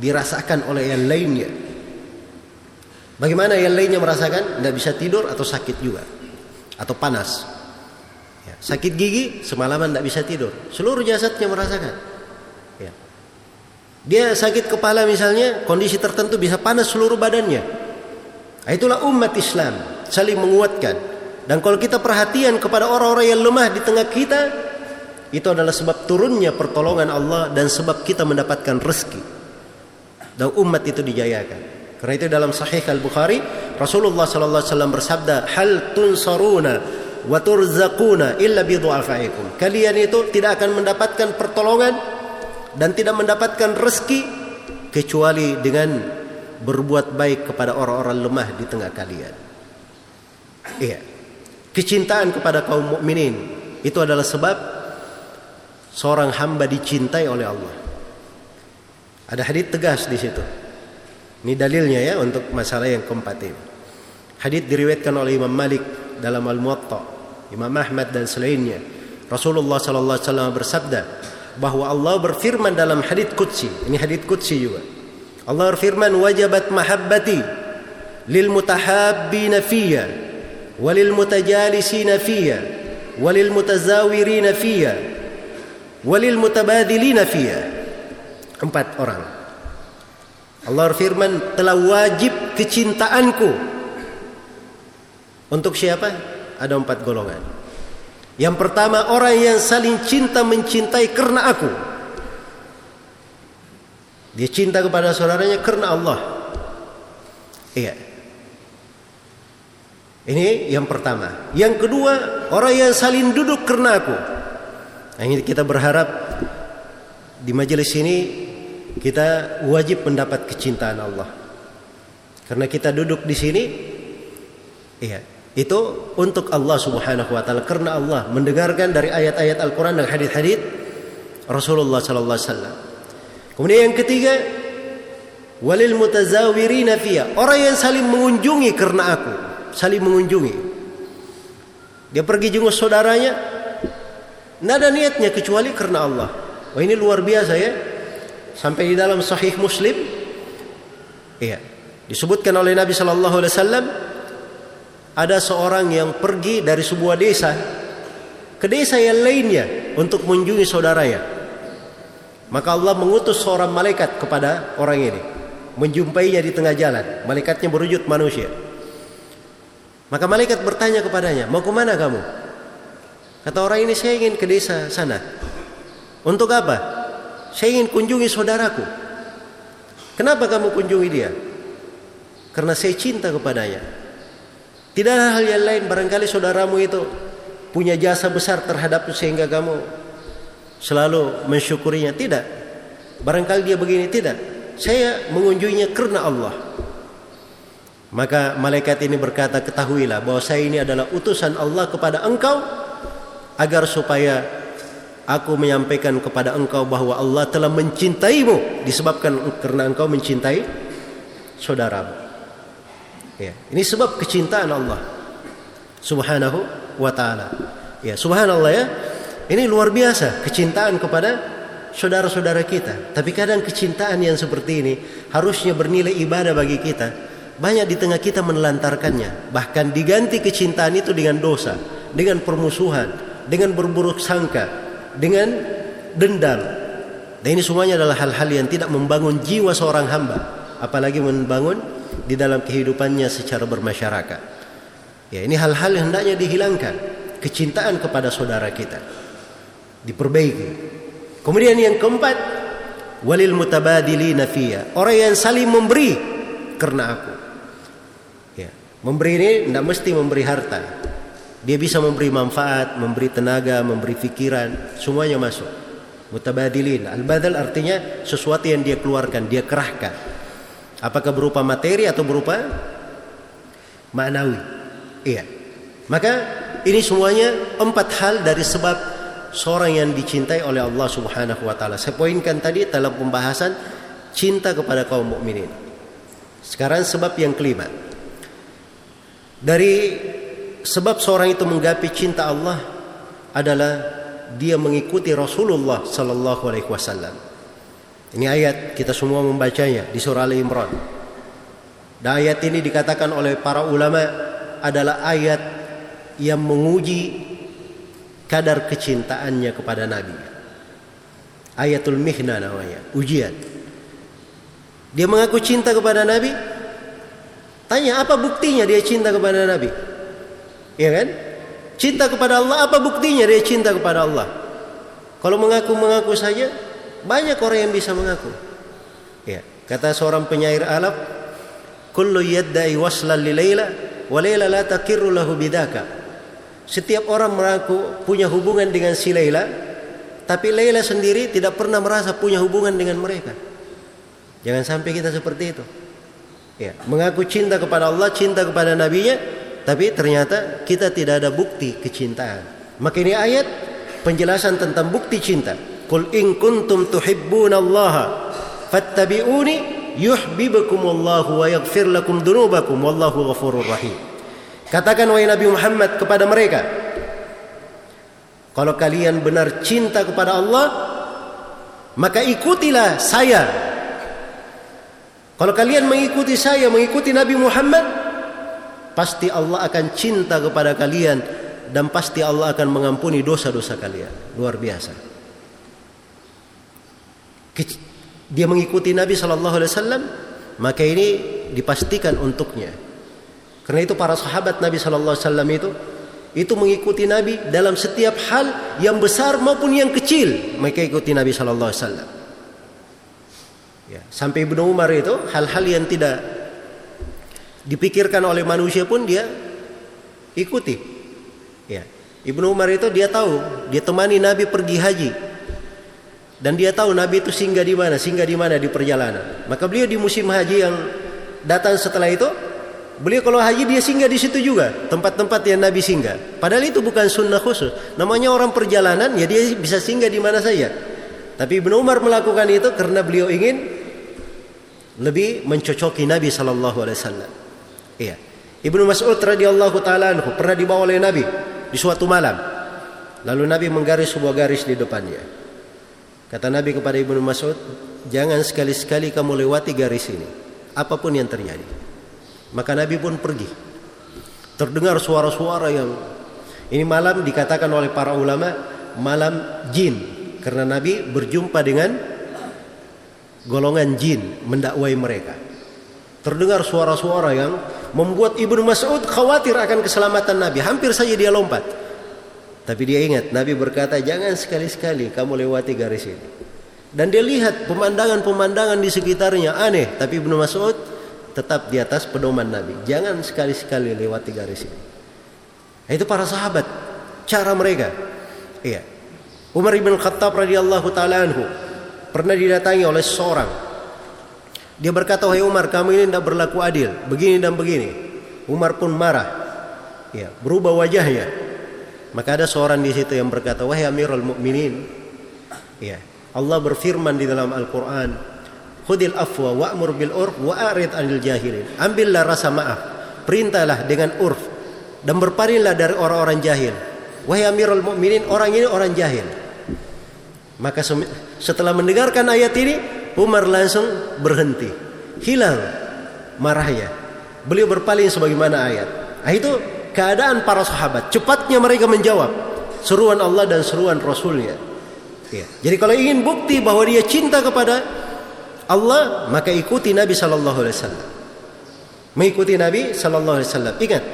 dirasakan oleh yang lainnya Bagaimana yang lainnya merasakan tidak bisa tidur atau sakit juga atau panas. Ya, sakit gigi semalaman tidak bisa tidur. Seluruh jasadnya merasakan. Ya. Dia sakit kepala misalnya kondisi tertentu bisa panas seluruh badannya. Nah, itulah umat Islam saling menguatkan. Dan kalau kita perhatian kepada orang-orang yang lemah di tengah kita, itu adalah sebab turunnya pertolongan Allah dan sebab kita mendapatkan rezeki. Dan umat itu dijayakan. Karena itu dalam Sahih Al Bukhari Rasulullah Sallallahu Alaihi Wasallam bersabda, "Hal tunsaruna wa turzaquna illa bi du'afaikum." Kalian itu tidak akan mendapatkan pertolongan dan tidak mendapatkan rezeki kecuali dengan berbuat baik kepada orang-orang lemah di tengah kalian. Iya. Kecintaan kepada kaum mukminin itu adalah sebab seorang hamba dicintai oleh Allah. Ada hadis tegas di situ. Ini dalilnya ya untuk masalah yang keempat ini. Hadis diriwayatkan oleh Imam Malik dalam Al-Muwatta, Imam Ahmad dan selainnya. Rasulullah sallallahu alaihi wasallam bersabda bahwa Allah berfirman dalam hadis qudsi. Ini hadis qudsi juga. Allah berfirman wajabat mahabbati lil mutahabbina fiyya walil mutajalisina fiyya walil mutazawirina fiyya walil mutabadilina fiyya. Empat orang. Allah firman telah wajib kecintaanku untuk siapa? Ada empat golongan. Yang pertama orang yang saling cinta mencintai karena aku. Dia cinta kepada saudaranya karena Allah. Iya. Ini yang pertama. Yang kedua, orang yang saling duduk karena aku. Nah, ini kita berharap di majelis ini kita wajib mendapat kecintaan Allah. Karena kita duduk di sini, iya, itu untuk Allah Subhanahu wa taala karena Allah mendengarkan dari ayat-ayat Al-Qur'an dan hadis-hadis Rasulullah sallallahu alaihi wasallam. Kemudian yang ketiga, walil mutazawirina orang yang saling mengunjungi karena aku saling mengunjungi. Dia pergi jenguk saudaranya, tidak ada niatnya kecuali karena Allah. Wah ini luar biasa ya. Sampai di dalam Sahih Muslim, iya, disebutkan oleh Nabi Shallallahu Alaihi Wasallam ada seorang yang pergi dari sebuah desa ke desa yang lainnya untuk mengunjungi saudaranya. Maka Allah mengutus seorang malaikat kepada orang ini, menjumpainya di tengah jalan. Malaikatnya berwujud manusia. Maka malaikat bertanya kepadanya, mau ke mana kamu? Kata orang ini, saya ingin ke desa sana. Untuk apa? Saya ingin kunjungi saudaraku. Kenapa kamu kunjungi dia? Karena saya cinta kepadanya. Tidak ada hal yang lain, barangkali saudaramu itu punya jasa besar terhadapku sehingga kamu selalu mensyukurinya. Tidak. Barangkali dia begini, tidak. Saya mengunjunginya karena Allah. Maka malaikat ini berkata, ketahuilah bahwa saya ini adalah utusan Allah kepada engkau agar supaya aku menyampaikan kepada engkau bahwa Allah telah mencintaimu disebabkan karena engkau mencintai saudaramu. Ya, ini sebab kecintaan Allah Subhanahu wa taala. Ya, subhanallah ya. Ini luar biasa kecintaan kepada saudara-saudara kita. Tapi kadang kecintaan yang seperti ini harusnya bernilai ibadah bagi kita banyak di tengah kita menelantarkannya. Bahkan diganti kecintaan itu dengan dosa, dengan permusuhan, dengan berburuk sangka, dengan dendam. Dan ini semuanya adalah hal-hal yang tidak membangun jiwa seorang hamba, apalagi membangun di dalam kehidupannya secara bermasyarakat. Ya, ini hal-hal yang hendaknya dihilangkan. Kecintaan kepada saudara kita diperbaiki. Kemudian yang keempat, walil mutabadilina fiyya. Orang yang saling memberi karena aku. Memberi ini tidak mesti memberi harta. Dia bisa memberi manfaat, memberi tenaga, memberi pikiran, semuanya masuk. Mutabadilin. Al-badal artinya sesuatu yang dia keluarkan, dia kerahkan. Apakah berupa materi atau berupa maknawi? Iya. Maka ini semuanya empat hal dari sebab seorang yang dicintai oleh Allah Subhanahu wa taala. Saya poinkan tadi dalam pembahasan cinta kepada kaum mukminin. Sekarang sebab yang kelima. Dari sebab seorang itu menggapai cinta Allah adalah dia mengikuti Rasulullah sallallahu alaihi wasallam. Ini ayat kita semua membacanya di surah Al Imran. Dan ayat ini dikatakan oleh para ulama adalah ayat yang menguji kadar kecintaannya kepada Nabi. Ayatul Mihna namanya, ujian. Dia mengaku cinta kepada Nabi, Tanya apa buktinya dia cinta kepada Nabi? Ya kan? Cinta kepada Allah apa buktinya dia cinta kepada Allah? Kalau mengaku-mengaku saja banyak orang yang bisa mengaku. Ya, kata seorang penyair Arab, "Kullu yadda'i waslan li Laila wa Laila la takirru lahu bidaka." Setiap orang mengaku punya hubungan dengan si Laila, tapi Laila sendiri tidak pernah merasa punya hubungan dengan mereka. Jangan sampai kita seperti itu. Ya, mengaku cinta kepada Allah, cinta kepada nabinya, tapi ternyata kita tidak ada bukti kecintaan. Maka ini ayat penjelasan tentang bukti cinta. Qul in kuntum Allah fattabi'uni Allah wa yaghfir lakum dunubakum wallahu ghafurur rahim. Katakan wahai Nabi Muhammad kepada mereka, kalau kalian benar cinta kepada Allah, maka ikutilah saya kalau kalian mengikuti saya, mengikuti Nabi Muhammad, pasti Allah akan cinta kepada kalian dan pasti Allah akan mengampuni dosa-dosa kalian. Luar biasa. dia mengikuti Nabi Shallallahu Alaihi Wasallam, maka ini dipastikan untuknya. Karena itu para sahabat Nabi Shallallahu Alaihi Wasallam itu itu mengikuti Nabi dalam setiap hal yang besar maupun yang kecil mereka ikuti Nabi Shallallahu Alaihi Wasallam. Ya, sampai Ibnu Umar itu hal-hal yang tidak dipikirkan oleh manusia pun dia ikuti. Ya. Ibnu Umar itu dia tahu, dia temani Nabi pergi haji. Dan dia tahu Nabi itu singgah di mana, singgah di mana di perjalanan. Maka beliau di musim haji yang datang setelah itu, beliau kalau haji dia singgah di situ juga, tempat-tempat yang Nabi singgah. Padahal itu bukan sunnah khusus. Namanya orang perjalanan, ya dia bisa singgah di mana saja. Tapi Ibnu Umar melakukan itu karena beliau ingin lebih mencocoki Nabi Shallallahu Alaihi Wasallam. Iya. Ibnu Mas'ud radhiyallahu taala anhu pernah dibawa oleh Nabi di suatu malam. Lalu Nabi menggaris sebuah garis di depannya. Kata Nabi kepada Ibnu Mas'ud, "Jangan sekali-sekali kamu lewati garis ini, apa pun yang terjadi." Maka Nabi pun pergi. Terdengar suara-suara yang ini malam dikatakan oleh para ulama malam jin karena Nabi berjumpa dengan golongan jin mendakwai mereka. Terdengar suara-suara yang membuat Ibnu Mas'ud khawatir akan keselamatan Nabi. Hampir saja dia lompat. Tapi dia ingat, Nabi berkata, jangan sekali-sekali kamu lewati garis ini. Dan dia lihat pemandangan-pemandangan di sekitarnya aneh. Tapi Ibnu Mas'ud tetap di atas pedoman Nabi. Jangan sekali-sekali lewati garis ini. Nah, itu para sahabat. Cara mereka. Iya. Umar ibn Khattab radhiyallahu taala anhu pernah didatangi oleh seorang dia berkata, "Wahai Umar, kamu ini tidak berlaku adil, begini dan begini." Umar pun marah. Ya, berubah wajahnya. Maka ada seorang di situ yang berkata, "Wahai Amirul Mukminin, ya, Allah berfirman di dalam Al-Qur'an, "Khudil afwa wa'mur bil urf wa arid 'anil jahilin." Ambillah rasa maaf, perintahlah dengan urf dan berpalinglah dari orang-orang jahil. Wahai Amirul Mukminin, orang ini orang jahil. Maka setelah mendengarkan ayat ini, Umar langsung berhenti. Hilang marahnya. Beliau berpaling sebagaimana ayat. Nah, itu keadaan para sahabat. Cepatnya mereka menjawab seruan Allah dan seruan Rasulnya. Ya. Jadi kalau ingin bukti bahwa dia cinta kepada Allah, maka ikuti Nabi Shallallahu Alaihi Wasallam. Mengikuti Nabi Shallallahu Alaihi Wasallam. Ingat,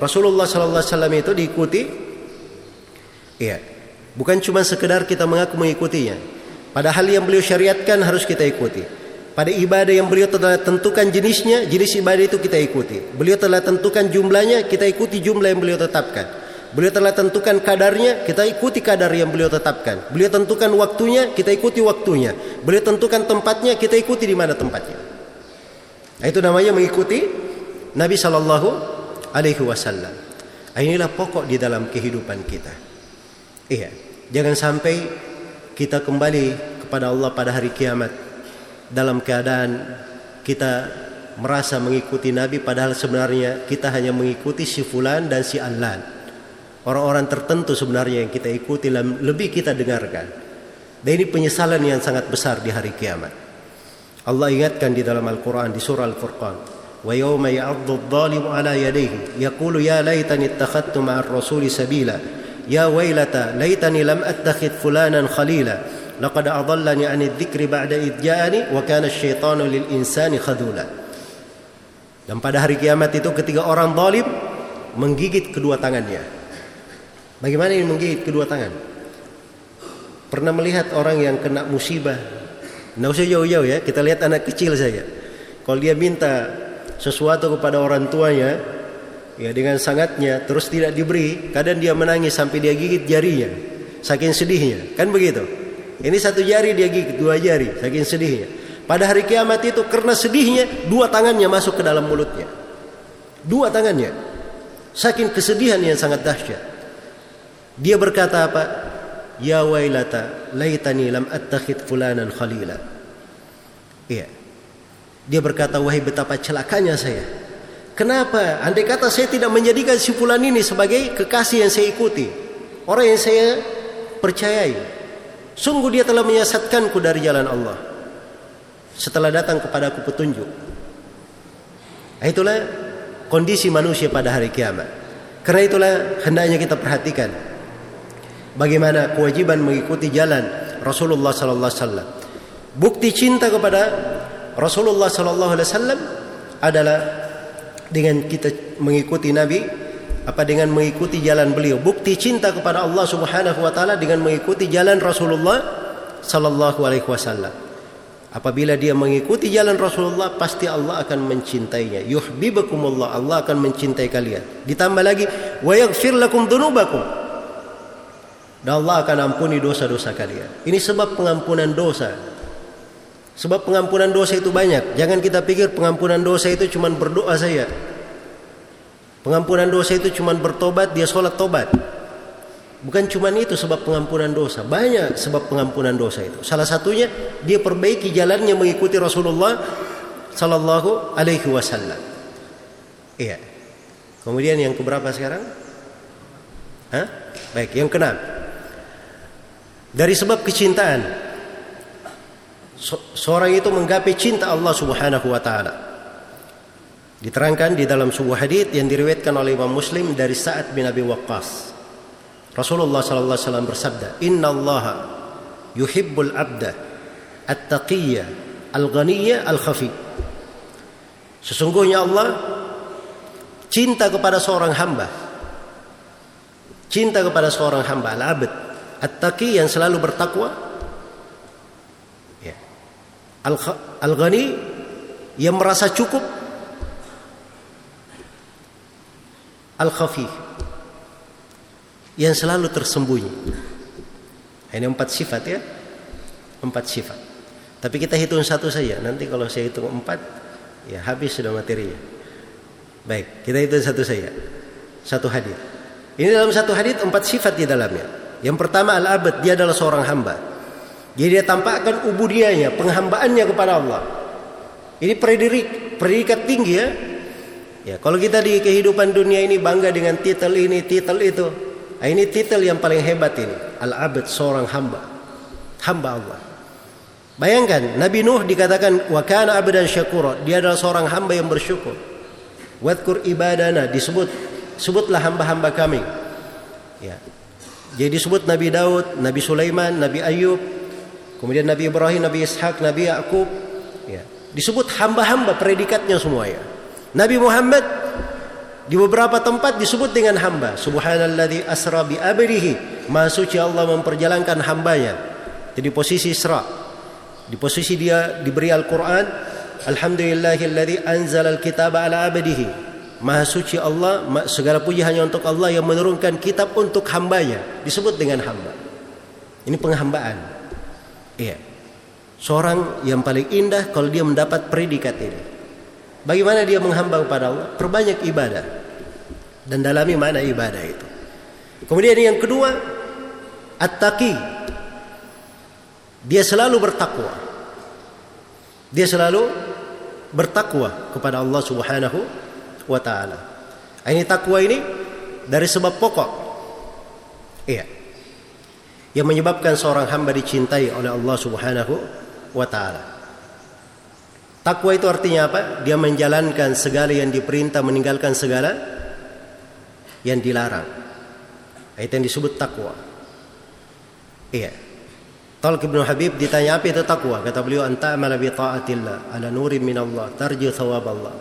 Rasulullah Shallallahu Alaihi Wasallam itu diikuti. Ya, bukan cuma sekedar kita mengaku mengikutinya, pada hal yang beliau syariatkan harus kita ikuti. Pada ibadah yang beliau telah tentukan jenisnya, jenis ibadah itu kita ikuti. Beliau telah tentukan jumlahnya, kita ikuti jumlah yang beliau tetapkan. Beliau telah tentukan kadarnya, kita ikuti kadar yang beliau tetapkan. Beliau tentukan waktunya, kita ikuti waktunya. Beliau tentukan tempatnya, kita ikuti di mana tempatnya. Nah, itu namanya mengikuti Nabi Shallallahu Alaihi Wasallam. Nah, inilah pokok di dalam kehidupan kita. Iya, jangan sampai kita kembali kepada Allah pada hari kiamat dalam keadaan kita merasa mengikuti Nabi padahal sebenarnya kita hanya mengikuti si fulan dan si allan. Orang-orang tertentu sebenarnya yang kita ikuti lebih kita dengarkan. Dan ini penyesalan yang sangat besar di hari kiamat. Allah ingatkan di dalam Al-Quran di surah Al-Furqan. Wa yawma ya'addu dhalimu ala yadayhi yaqulu ya ma'ar rasuli sabila ya wailata laitani lam attakhid fulanan khalila. Laqad adallani 'ani dzikri ba'da idja'ani wa kana asyaitanu lil insani khadula. Dan pada hari kiamat itu ketiga orang zalim menggigit kedua tangannya. Bagaimana ini menggigit kedua tangan? Pernah melihat orang yang kena musibah? Nggak usah jauh-jauh ya kita lihat anak kecil saja. Kalau dia minta sesuatu kepada orang tuanya ya dengan sangatnya terus tidak diberi. Kadang dia menangis sampai dia gigit jarinya saking sedihnya. Kan begitu? Ini satu jari dia gigit dua jari saking sedihnya. Pada hari kiamat itu karena sedihnya dua tangannya masuk ke dalam mulutnya. Dua tangannya. Saking kesedihan yang sangat dahsyat. Dia berkata apa? Ya wailata laitani lam attakhid fulanan khalila. Iya. Dia berkata wahai betapa celakanya saya Kenapa? Andai kata saya tidak menjadikan si fulan ini sebagai kekasih yang saya ikuti. Orang yang saya percayai. Sungguh dia telah menyesatkanku dari jalan Allah. Setelah datang kepadaku petunjuk. Nah, itulah kondisi manusia pada hari kiamat. Karena itulah hendaknya kita perhatikan bagaimana kewajiban mengikuti jalan Rasulullah sallallahu alaihi wasallam. Bukti cinta kepada Rasulullah sallallahu alaihi wasallam adalah dengan kita mengikuti Nabi apa dengan mengikuti jalan beliau. Bukti cinta kepada Allah Subhanahu wa taala dengan mengikuti jalan Rasulullah sallallahu alaihi wasallam. Apabila dia mengikuti jalan Rasulullah, pasti Allah akan mencintainya. Yuhibbukumullah, Allah akan mencintai kalian. Ditambah lagi, wa yaghfir lakum dzunubakum. Dan Allah akan ampuni dosa-dosa kalian. Ini sebab pengampunan dosa. Sebab pengampunan dosa itu banyak. Jangan kita pikir pengampunan dosa itu cuma berdoa saja. Pengampunan dosa itu cuma bertobat, dia sholat tobat. Bukan cuma itu sebab pengampunan dosa, banyak sebab pengampunan dosa itu. Salah satunya dia perbaiki jalannya mengikuti Rasulullah sallallahu alaihi wasallam. Iya. Kemudian yang keberapa sekarang? Hah? Baik, yang keenam. Dari sebab kecintaan seorang itu menggapai cinta Allah Subhanahu wa taala. Diterangkan di dalam sebuah hadis yang diriwayatkan oleh Imam Muslim dari Sa'ad bin Abi Waqqas. Rasulullah sallallahu alaihi wasallam bersabda, "Inna Allah yuhibbul 'abda at-taqiyya al-ghaniyya al-khafi." Sesungguhnya Allah cinta kepada seorang hamba. Cinta kepada seorang hamba al-'abd at-taqi yang selalu bertakwa. Al-ghani yang merasa cukup. Al-khafi yang selalu tersembunyi. Ini empat sifat ya, empat sifat. Tapi kita hitung satu saja. Nanti kalau saya hitung empat, ya habis sudah materinya. Baik, kita hitung satu saja. Satu hadis. Ini dalam satu hadis empat sifat di dalamnya. Yang pertama al-abad, dia adalah seorang hamba. Jadi dia tampakkan ubudianya, penghambaannya kepada Allah. Ini predikat, predikat tinggi ya. Ya, kalau kita di kehidupan dunia ini bangga dengan titel ini, titel itu, Nah, ini titel yang paling hebat ini. Al-abad seorang hamba. Hamba Allah. Bayangkan Nabi Nuh dikatakan wa kana abdan syakura. Dia adalah seorang hamba yang bersyukur. Wadkur ibadana disebut sebutlah hamba-hamba kami. Ya. Jadi disebut Nabi Daud, Nabi Sulaiman, Nabi Ayub, kemudian Nabi Ibrahim, Nabi Ishak, Nabi Yakub. Ya. Disebut hamba-hamba predikatnya semua ya. Nabi Muhammad di beberapa tempat disebut dengan hamba. Subhanalladzi asra bi abdihi. Maha suci Allah memperjalankan hambanya. Jadi posisi Isra. Di posisi dia diberi Al-Qur'an. Alhamdulillahilladzi anzala al-kitaba ala abdihi. Maha suci Allah, segala puji hanya untuk Allah yang menurunkan kitab untuk hambanya. Disebut dengan hamba. Ini penghambaan. Iya. Seorang yang paling indah kalau dia mendapat predikat ini. Bagaimana dia menghamba kepada Allah? Perbanyak ibadah dan dalami mana ibadah itu. Kemudian yang kedua, at-taqi. Dia selalu bertakwa. Dia selalu bertakwa kepada Allah Subhanahu wa taala. Ini takwa ini dari sebab pokok. Iya. Yang menyebabkan seorang hamba dicintai oleh Allah Subhanahu wa taala. Takwa itu artinya apa? Dia menjalankan segala yang diperintah, meninggalkan segala yang dilarang. Itu yang disebut takwa. Iya. Talq bin Habib ditanya apa itu takwa? Kata beliau, "Anta amala bi taatillah ala nurin min Allah, thawab Allah."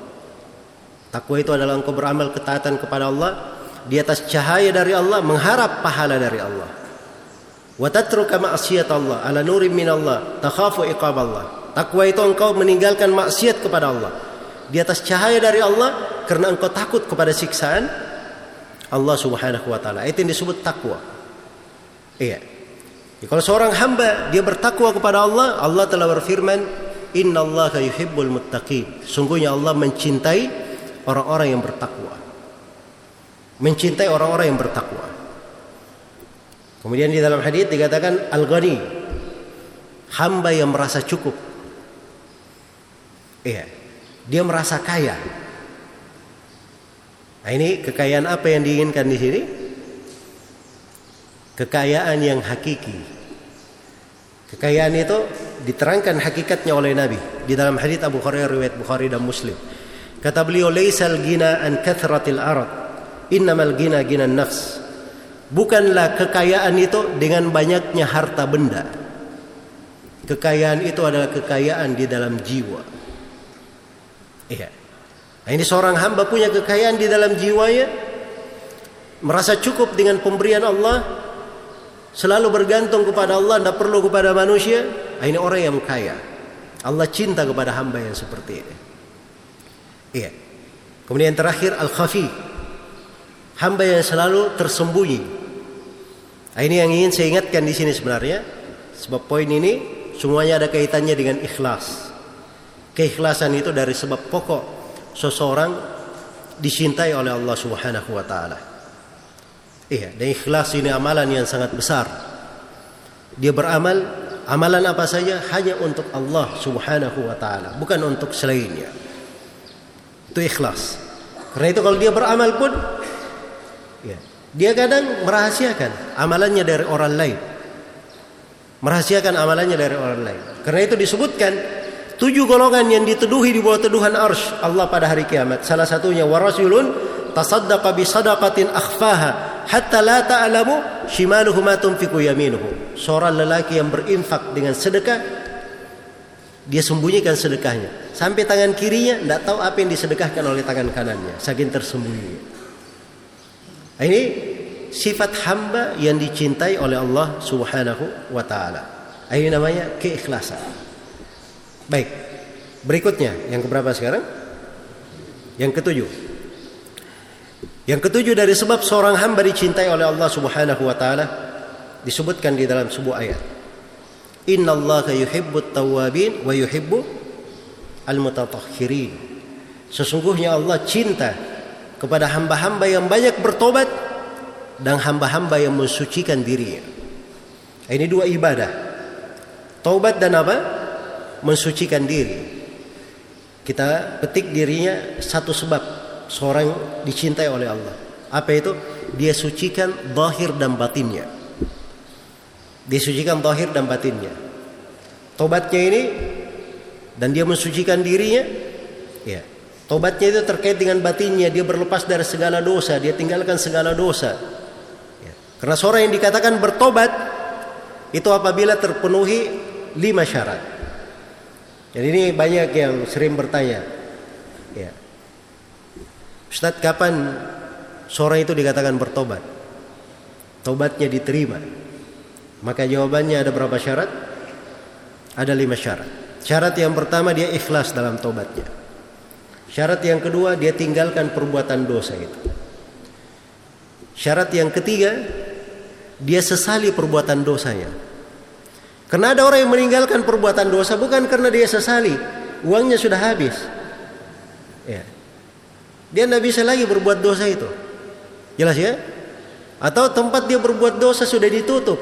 Takwa itu adalah engkau beramal ketaatan kepada Allah di atas cahaya dari Allah, mengharap pahala dari Allah. Wa tatruka ma'siyat Allah ala nurin min Allah, takhafu iqab Allah. Takwa itu engkau meninggalkan maksiat kepada Allah. Di atas cahaya dari Allah karena engkau takut kepada siksaan Allah Subhanahu wa taala. Itu yang disebut takwa. Iya. Ya, kalau seorang hamba dia bertakwa kepada Allah, Allah telah berfirman, "Inna Allah yuhibbul muttaqin." Sungguhnya Allah mencintai orang-orang yang bertakwa. Mencintai orang-orang yang bertakwa. Kemudian di dalam hadis dikatakan al-ghani, hamba yang merasa cukup Iya. Dia merasa kaya. Nah, ini kekayaan apa yang diinginkan di sini? Kekayaan yang hakiki. Kekayaan itu diterangkan hakikatnya oleh Nabi di dalam hadis Abu Hurairah riwayat Bukhari dan Muslim. Kata beliau, "Laisal gina an kathratil arad, innamal gina gina nafs." Bukanlah kekayaan itu dengan banyaknya harta benda. Kekayaan itu adalah kekayaan di dalam jiwa. Iya. Nah, ini seorang hamba punya kekayaan di dalam jiwanya, merasa cukup dengan pemberian Allah, selalu bergantung kepada Allah, tidak perlu kepada manusia. Nah, ini orang yang kaya. Allah cinta kepada hamba yang seperti ini. Iya. Kemudian terakhir al-khafi. Hamba yang selalu tersembunyi. Nah, ini yang ingin saya ingatkan di sini sebenarnya. Sebab poin ini semuanya ada kaitannya dengan ikhlas. Keikhlasan itu dari sebab pokok seseorang dicintai oleh Allah Subhanahu wa taala. Iya, dan ikhlas ini amalan yang sangat besar. Dia beramal amalan apa saja hanya untuk Allah Subhanahu wa taala, bukan untuk selainnya. Itu ikhlas. Karena itu kalau dia beramal pun dia kadang merahasiakan amalannya dari orang lain merahasiakan amalannya dari orang lain. Karena itu disebutkan tujuh golongan yang dituduhi di bawah tuduhan arsh Allah pada hari kiamat. Salah satunya warasulun tasaddaqa bi sadaqatin akhfaha hatta la ta'lamu shimaluhu ma tunfiqu yaminuhu. Seorang lelaki yang berinfak dengan sedekah dia sembunyikan sedekahnya sampai tangan kirinya tidak tahu apa yang disedekahkan oleh tangan kanannya saking tersembunyi. Ini sifat hamba yang dicintai oleh Allah Subhanahu wa taala. Ini namanya keikhlasan. Baik. Berikutnya yang keberapa sekarang? Yang ketujuh. Yang ketujuh dari sebab seorang hamba dicintai oleh Allah Subhanahu wa taala disebutkan di dalam sebuah ayat. Inna Allah yuhibbut tawabin wa yuhibbu al-mutatahhirin. Sesungguhnya Allah cinta kepada hamba-hamba yang banyak bertobat dan hamba-hamba yang mensucikan dirinya. Ini dua ibadah. Taubat dan apa? Mensucikan diri. Kita petik dirinya satu sebab seorang dicintai oleh Allah. Apa itu? Dia sucikan zahir dan batinnya. Dia sucikan zahir dan batinnya. Tobatnya ini dan dia mensucikan dirinya, ya. Tobatnya itu terkait dengan batinnya, dia berlepas dari segala dosa, dia tinggalkan segala dosa. Karena seorang yang dikatakan bertobat itu apabila terpenuhi lima syarat. Jadi ini banyak yang sering bertanya, ya, Ustadz kapan seorang itu dikatakan bertobat? Tobatnya diterima. Maka jawabannya ada berapa syarat? Ada lima syarat. Syarat yang pertama dia ikhlas dalam tobatnya. Syarat yang kedua dia tinggalkan perbuatan dosa itu. Syarat yang ketiga dia sesali perbuatan dosanya. Karena ada orang yang meninggalkan perbuatan dosa bukan karena dia sesali, uangnya sudah habis. Ya. Dia tidak bisa lagi berbuat dosa itu. Jelas ya? Atau tempat dia berbuat dosa sudah ditutup.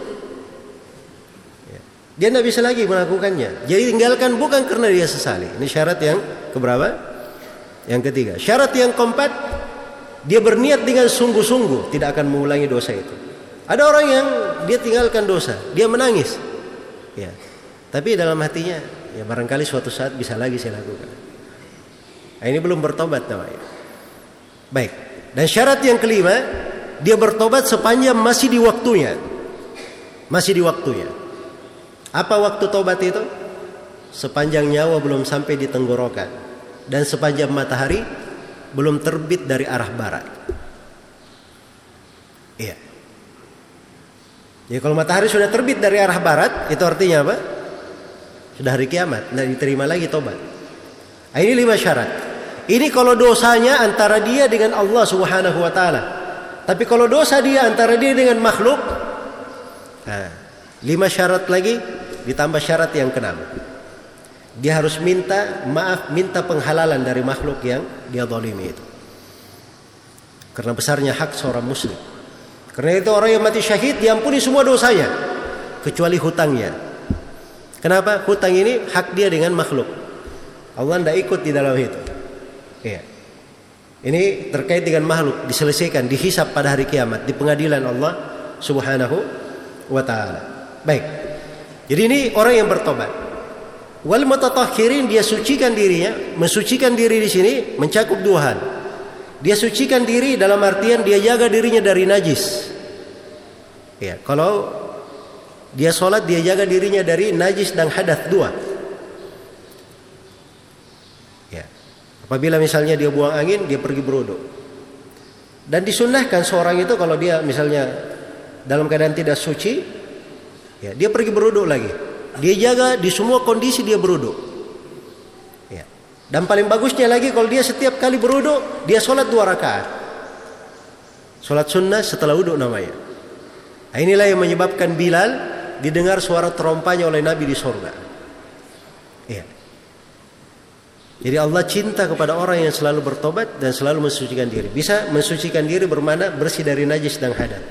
Ya. Dia tidak bisa lagi melakukannya. Jadi tinggalkan bukan karena dia sesali. Ini syarat yang keberapa? Yang ketiga. Syarat yang keempat, dia berniat dengan sungguh-sungguh tidak akan mengulangi dosa itu. Ada orang yang dia tinggalkan dosa, dia menangis. Ya. Tapi dalam hatinya, ya barangkali suatu saat bisa lagi saya lakukan. Nah, ini belum bertobat namanya. Baik. Dan syarat yang kelima, dia bertobat sepanjang masih di waktunya. Masih di waktunya. Apa waktu tobat itu? Sepanjang nyawa belum sampai di tenggorokan dan sepanjang matahari belum terbit dari arah barat. Iya. Ya kalau matahari sudah terbit dari arah barat, itu artinya apa? Sudah hari kiamat, tidak diterima lagi tobat. Nah, ini lima syarat. Ini kalau dosanya antara dia dengan Allah Subhanahu wa taala. Tapi kalau dosa dia antara dia dengan makhluk, nah, lima syarat lagi ditambah syarat yang keenam. Dia harus minta maaf, minta penghalalan dari makhluk yang dia zalimi itu. Karena besarnya hak seorang muslim. Karena itu orang yang mati syahid diampuni semua dosanya kecuali hutangnya. Kenapa? Hutang ini hak dia dengan makhluk. Allah tidak ikut di dalam itu. Ya. Ini terkait dengan makhluk diselesaikan, dihisap pada hari kiamat di pengadilan Allah Subhanahu wa taala. Baik. Jadi ini orang yang bertobat. Wal mutatahhirin dia sucikan dirinya, mensucikan diri di sini mencakup dua hal. Dia sucikan diri dalam artian dia jaga dirinya dari najis. Ya, kalau Dia sholat, dia jaga dirinya dari najis dan hadat dua. Ya. Apabila misalnya dia buang angin, dia pergi beruduk. Dan disunnahkan seorang itu kalau dia misalnya dalam keadaan tidak suci, ya, dia pergi beruduk lagi. Dia jaga di semua kondisi dia beruduk. Ya. Dan paling bagusnya lagi kalau dia setiap kali beruduk, dia sholat dua rakaat. Sholat sunnah setelah uduk namanya. Nah, inilah yang menyebabkan Bilal didengar suara terompanya oleh Nabi di sorga. Iya. Jadi Allah cinta kepada orang yang selalu bertobat dan selalu mensucikan diri. Bisa mensucikan diri bermana bersih dari najis dan hadat.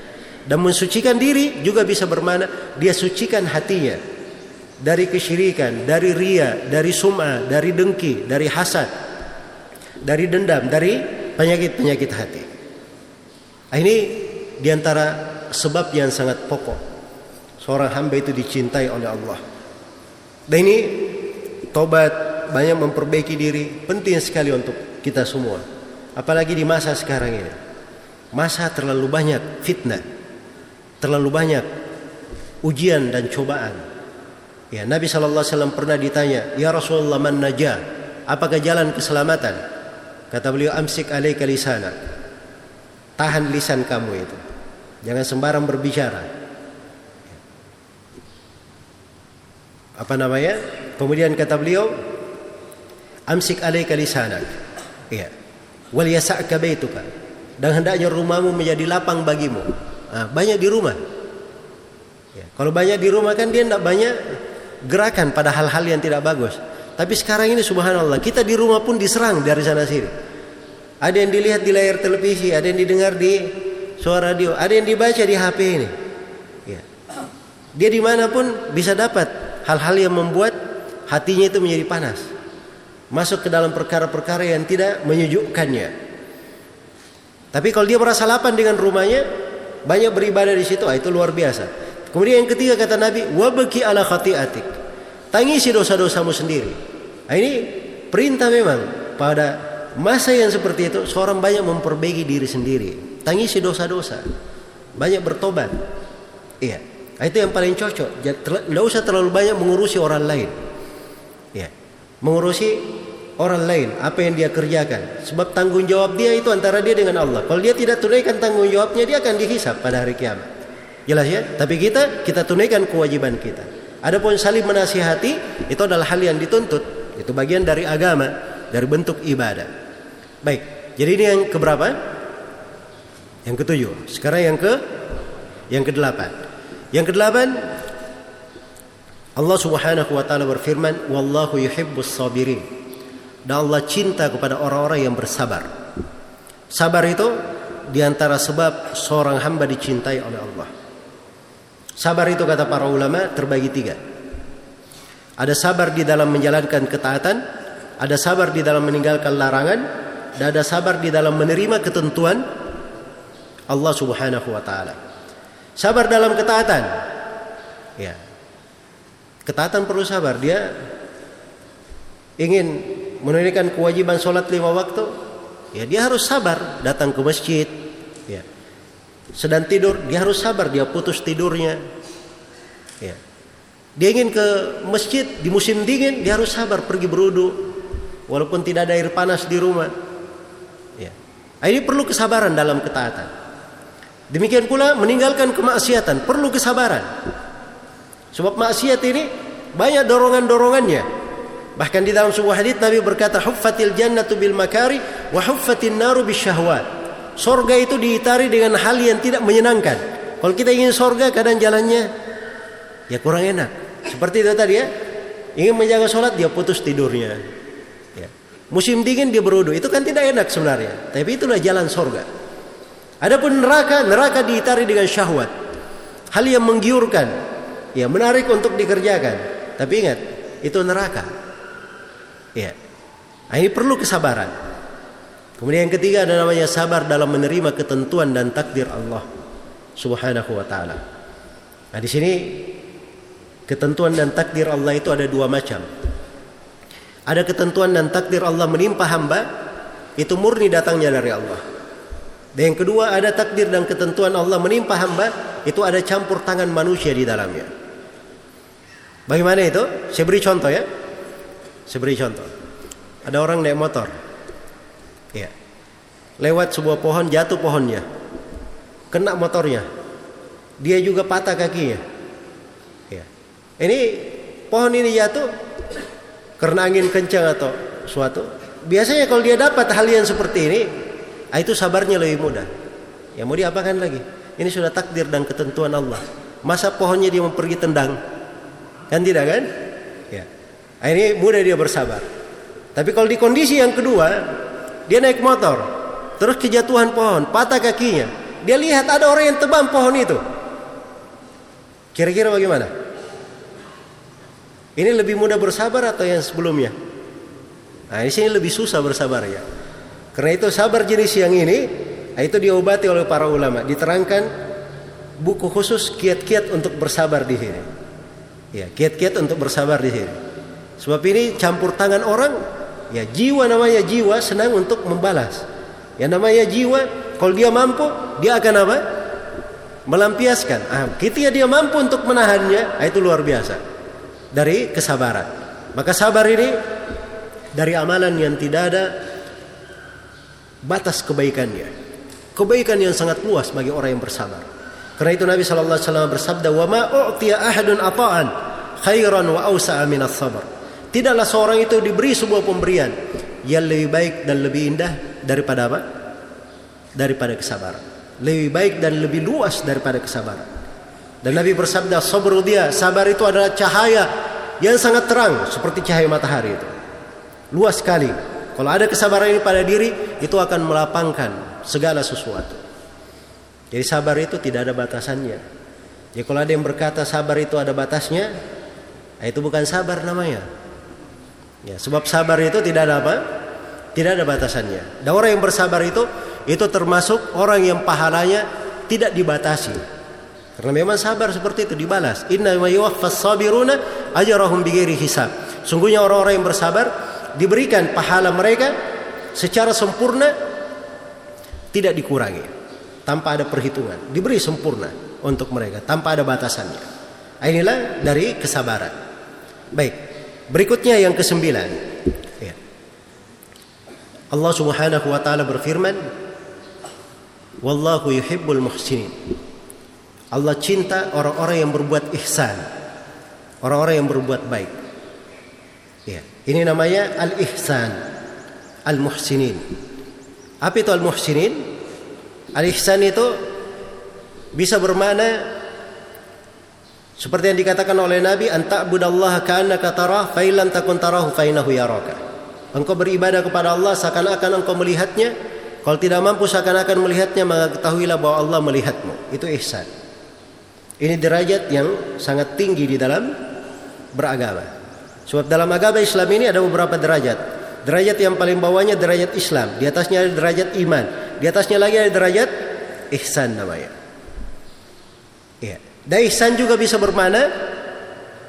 Dan mensucikan diri juga bisa bermana dia sucikan hatinya dari kesyirikan, dari ria, dari sum'ah, dari dengki, dari hasad, dari dendam, dari penyakit-penyakit hati. Nah, ini di antara sebab yang sangat pokok seorang hamba itu dicintai oleh Allah. Dan ini tobat banyak memperbaiki diri penting sekali untuk kita semua. Apalagi di masa sekarang ini. Masa terlalu banyak fitnah. Terlalu banyak ujian dan cobaan. Ya, Nabi SAW pernah ditanya, "Ya Rasulullah, man najah? Apakah jalan keselamatan?" Kata beliau, "Amsik alaika lisana." Tahan lisan kamu itu. Jangan sembarang berbicara. apa namanya? Kemudian kata beliau, amsik alaika lisanak. Iya. Wal yasa'ka baituka. Dan hendaknya rumahmu menjadi lapang bagimu. Nah, banyak di rumah. Ya. Kalau banyak di rumah kan dia tidak banyak gerakan pada hal-hal yang tidak bagus. Tapi sekarang ini subhanallah kita di rumah pun diserang dari sana sini. Ada yang dilihat di layar televisi, ada yang didengar di suara radio, ada yang dibaca di HP ini. Ya. Dia di mana pun bisa dapat hal-hal yang membuat hatinya itu menjadi panas. Masuk ke dalam perkara-perkara yang tidak menyejukkannya. Tapi kalau dia merasa lapang dengan rumahnya, banyak beribadah di situ, ah, itu luar biasa. Kemudian yang ketiga kata Nabi, wabaki ala khati'atik. Tangisi dosa-dosamu sendiri. Nah, ini perintah memang pada masa yang seperti itu seorang banyak memperbaiki diri sendiri. Tangisi dosa-dosa. Banyak bertobat. Iya. Nah, itu yang paling cocok. Tidak usah terlalu banyak mengurusi orang lain. Ya. Mengurusi orang lain, apa yang dia kerjakan. Sebab tanggung jawab dia itu antara dia dengan Allah. Kalau dia tidak tunaikan tanggung jawabnya, dia akan dihisap pada hari kiamat. Jelas ya? Tapi kita, kita tunaikan kewajiban kita. Adapun saling menasihati, itu adalah hal yang dituntut. Itu bagian dari agama, dari bentuk ibadah. Baik, jadi ini yang keberapa? Yang ketujuh. Sekarang yang ke yang kedelapan. Yang kedelapan, Allah Subhanahu wa taala berfirman, "Wallahu yuhibbus sabirin." Dan Allah cinta kepada orang-orang yang bersabar. Sabar itu di antara sebab seorang hamba dicintai oleh Allah. Sabar itu kata para ulama terbagi tiga. Ada sabar di dalam menjalankan ketaatan, ada sabar di dalam meninggalkan larangan, dan ada sabar di dalam menerima ketentuan Allah Subhanahu wa taala. Sabar dalam ketaatan. Ya. Ketaatan perlu sabar. Dia ingin menunaikan kewajiban sholat lima waktu. Ya dia harus sabar datang ke masjid. Ya. Sedang tidur dia harus sabar dia putus tidurnya. Ya. Dia ingin ke masjid di musim dingin dia harus sabar pergi berudu walaupun tidak ada air panas di rumah. Ya. Ini perlu kesabaran dalam ketaatan. Demikian pula meninggalkan kemaksiatan perlu kesabaran. Sebab maksiat ini banyak dorongan-dorongannya. Bahkan di dalam sebuah hadis Nabi berkata, "Huffatil jannatu bil makari wa huffatin naru bisyahwat." Sorga itu diitari dengan hal yang tidak menyenangkan. Kalau kita ingin sorga, kadang jalannya ya kurang enak. Seperti itu tadi ya. Ingin menjaga sholat, dia putus tidurnya. Ya. Musim dingin dia berudu. Itu kan tidak enak sebenarnya. Tapi itulah jalan sorga. Adapun neraka, neraka diitari dengan syahwat. Hal yang menggiurkan, ya menarik untuk dikerjakan. Tapi ingat, itu neraka. Ya. Nah, ini perlu kesabaran. Kemudian yang ketiga ada namanya sabar dalam menerima ketentuan dan takdir Allah Subhanahu wa taala. Nah, di sini ketentuan dan takdir Allah itu ada dua macam. Ada ketentuan dan takdir Allah menimpa hamba itu murni datangnya dari Allah. Dan yang kedua ada takdir dan ketentuan Allah menimpa hamba itu ada campur tangan manusia di dalamnya. Bagaimana itu? Saya beri contoh ya. Saya beri contoh. Ada orang naik motor. Ya. Lewat sebuah pohon jatuh pohonnya. Kena motornya. Dia juga patah kakinya. Ya. Ini pohon ini jatuh karena angin kencang atau suatu. Biasanya kalau dia dapat hal yang seperti ini, ah, itu sabarnya lebih mudah. Ya mau diapakan lagi? Ini sudah takdir dan ketentuan Allah. Masa pohonnya dia mau pergi tendang? Kan tidak kan? Ya. Ini mudah dia bersabar. Tapi kalau di kondisi yang kedua, dia naik motor, terus kejatuhan pohon, patah kakinya. Dia lihat ada orang yang tebang pohon itu. Kira-kira bagaimana? Ini lebih mudah bersabar atau yang sebelumnya? Nah, di sini lebih susah bersabar ya. Karena itu sabar jenis yang ini itu diobati oleh para ulama. Diterangkan buku khusus kiat-kiat untuk bersabar di sini. Ya, kiat-kiat untuk bersabar di sini. Sebab ini campur tangan orang, ya jiwa namanya jiwa senang untuk membalas. Yang namanya jiwa, kalau dia mampu, dia akan apa? Melampiaskan. Ah, ketika dia mampu untuk menahannya, ah, itu luar biasa. Dari kesabaran. Maka sabar ini dari amalan yang tidak ada batas kebaikannya. Kebaikan yang sangat luas bagi orang yang bersabar. Karena itu Nabi sallallahu alaihi wasallam bersabda, "Wa ma u'tiya ahadun ata'an khairan wa awsa'a min as-sabr." Tidaklah seorang itu diberi sebuah pemberian yang lebih baik dan lebih indah daripada apa? Daripada kesabaran. Lebih baik dan lebih luas daripada kesabaran. Dan Nabi bersabda, "Sabru dia, sabar itu adalah cahaya yang sangat terang seperti cahaya matahari itu." luas sekali. Kalau ada kesabaran ini pada diri, itu akan melapangkan segala sesuatu. Jadi sabar itu tidak ada batasannya. Jadi kalau ada yang berkata sabar itu ada batasnya, nah itu bukan sabar namanya. Ya, sebab sabar itu tidak ada apa? Tidak ada batasannya. Dan orang yang bersabar itu itu termasuk orang yang pahalanya tidak dibatasi. Karena memang sabar seperti itu dibalas. Inna yuwaffas sabiruna ajrahum bighairi hisab. Sungguhnya orang-orang yang bersabar diberikan pahala mereka secara sempurna tidak dikurangi tanpa ada perhitungan diberi sempurna untuk mereka tanpa ada batasannya inilah dari kesabaran baik berikutnya yang kesembilan ya. Allah subhanahu wa ta'ala berfirman Wallahu yuhibbul muhsinin Allah cinta orang-orang yang berbuat ihsan orang-orang yang berbuat baik ya ini namanya al-ihsan, al-muhsinin. Apa itu al-muhsinin? Al-ihsan itu bisa bermakna seperti yang dikatakan oleh Nabi, "Anta budallaha ka'annaka tarah, fa illam takun tarahu fa innahu yaraka." Engkau beribadah kepada Allah seakan-akan engkau melihatnya. Kalau tidak mampu seakan-akan melihatnya, maka ketahuilah bahwa Allah melihatmu. Itu ihsan. Ini derajat yang sangat tinggi di dalam beragama. Sebab dalam agama Islam ini ada beberapa derajat. Derajat yang paling bawahnya derajat Islam, di atasnya ada derajat iman, di atasnya lagi ada derajat ihsan namanya. Ya. Dan ihsan juga bisa bermakna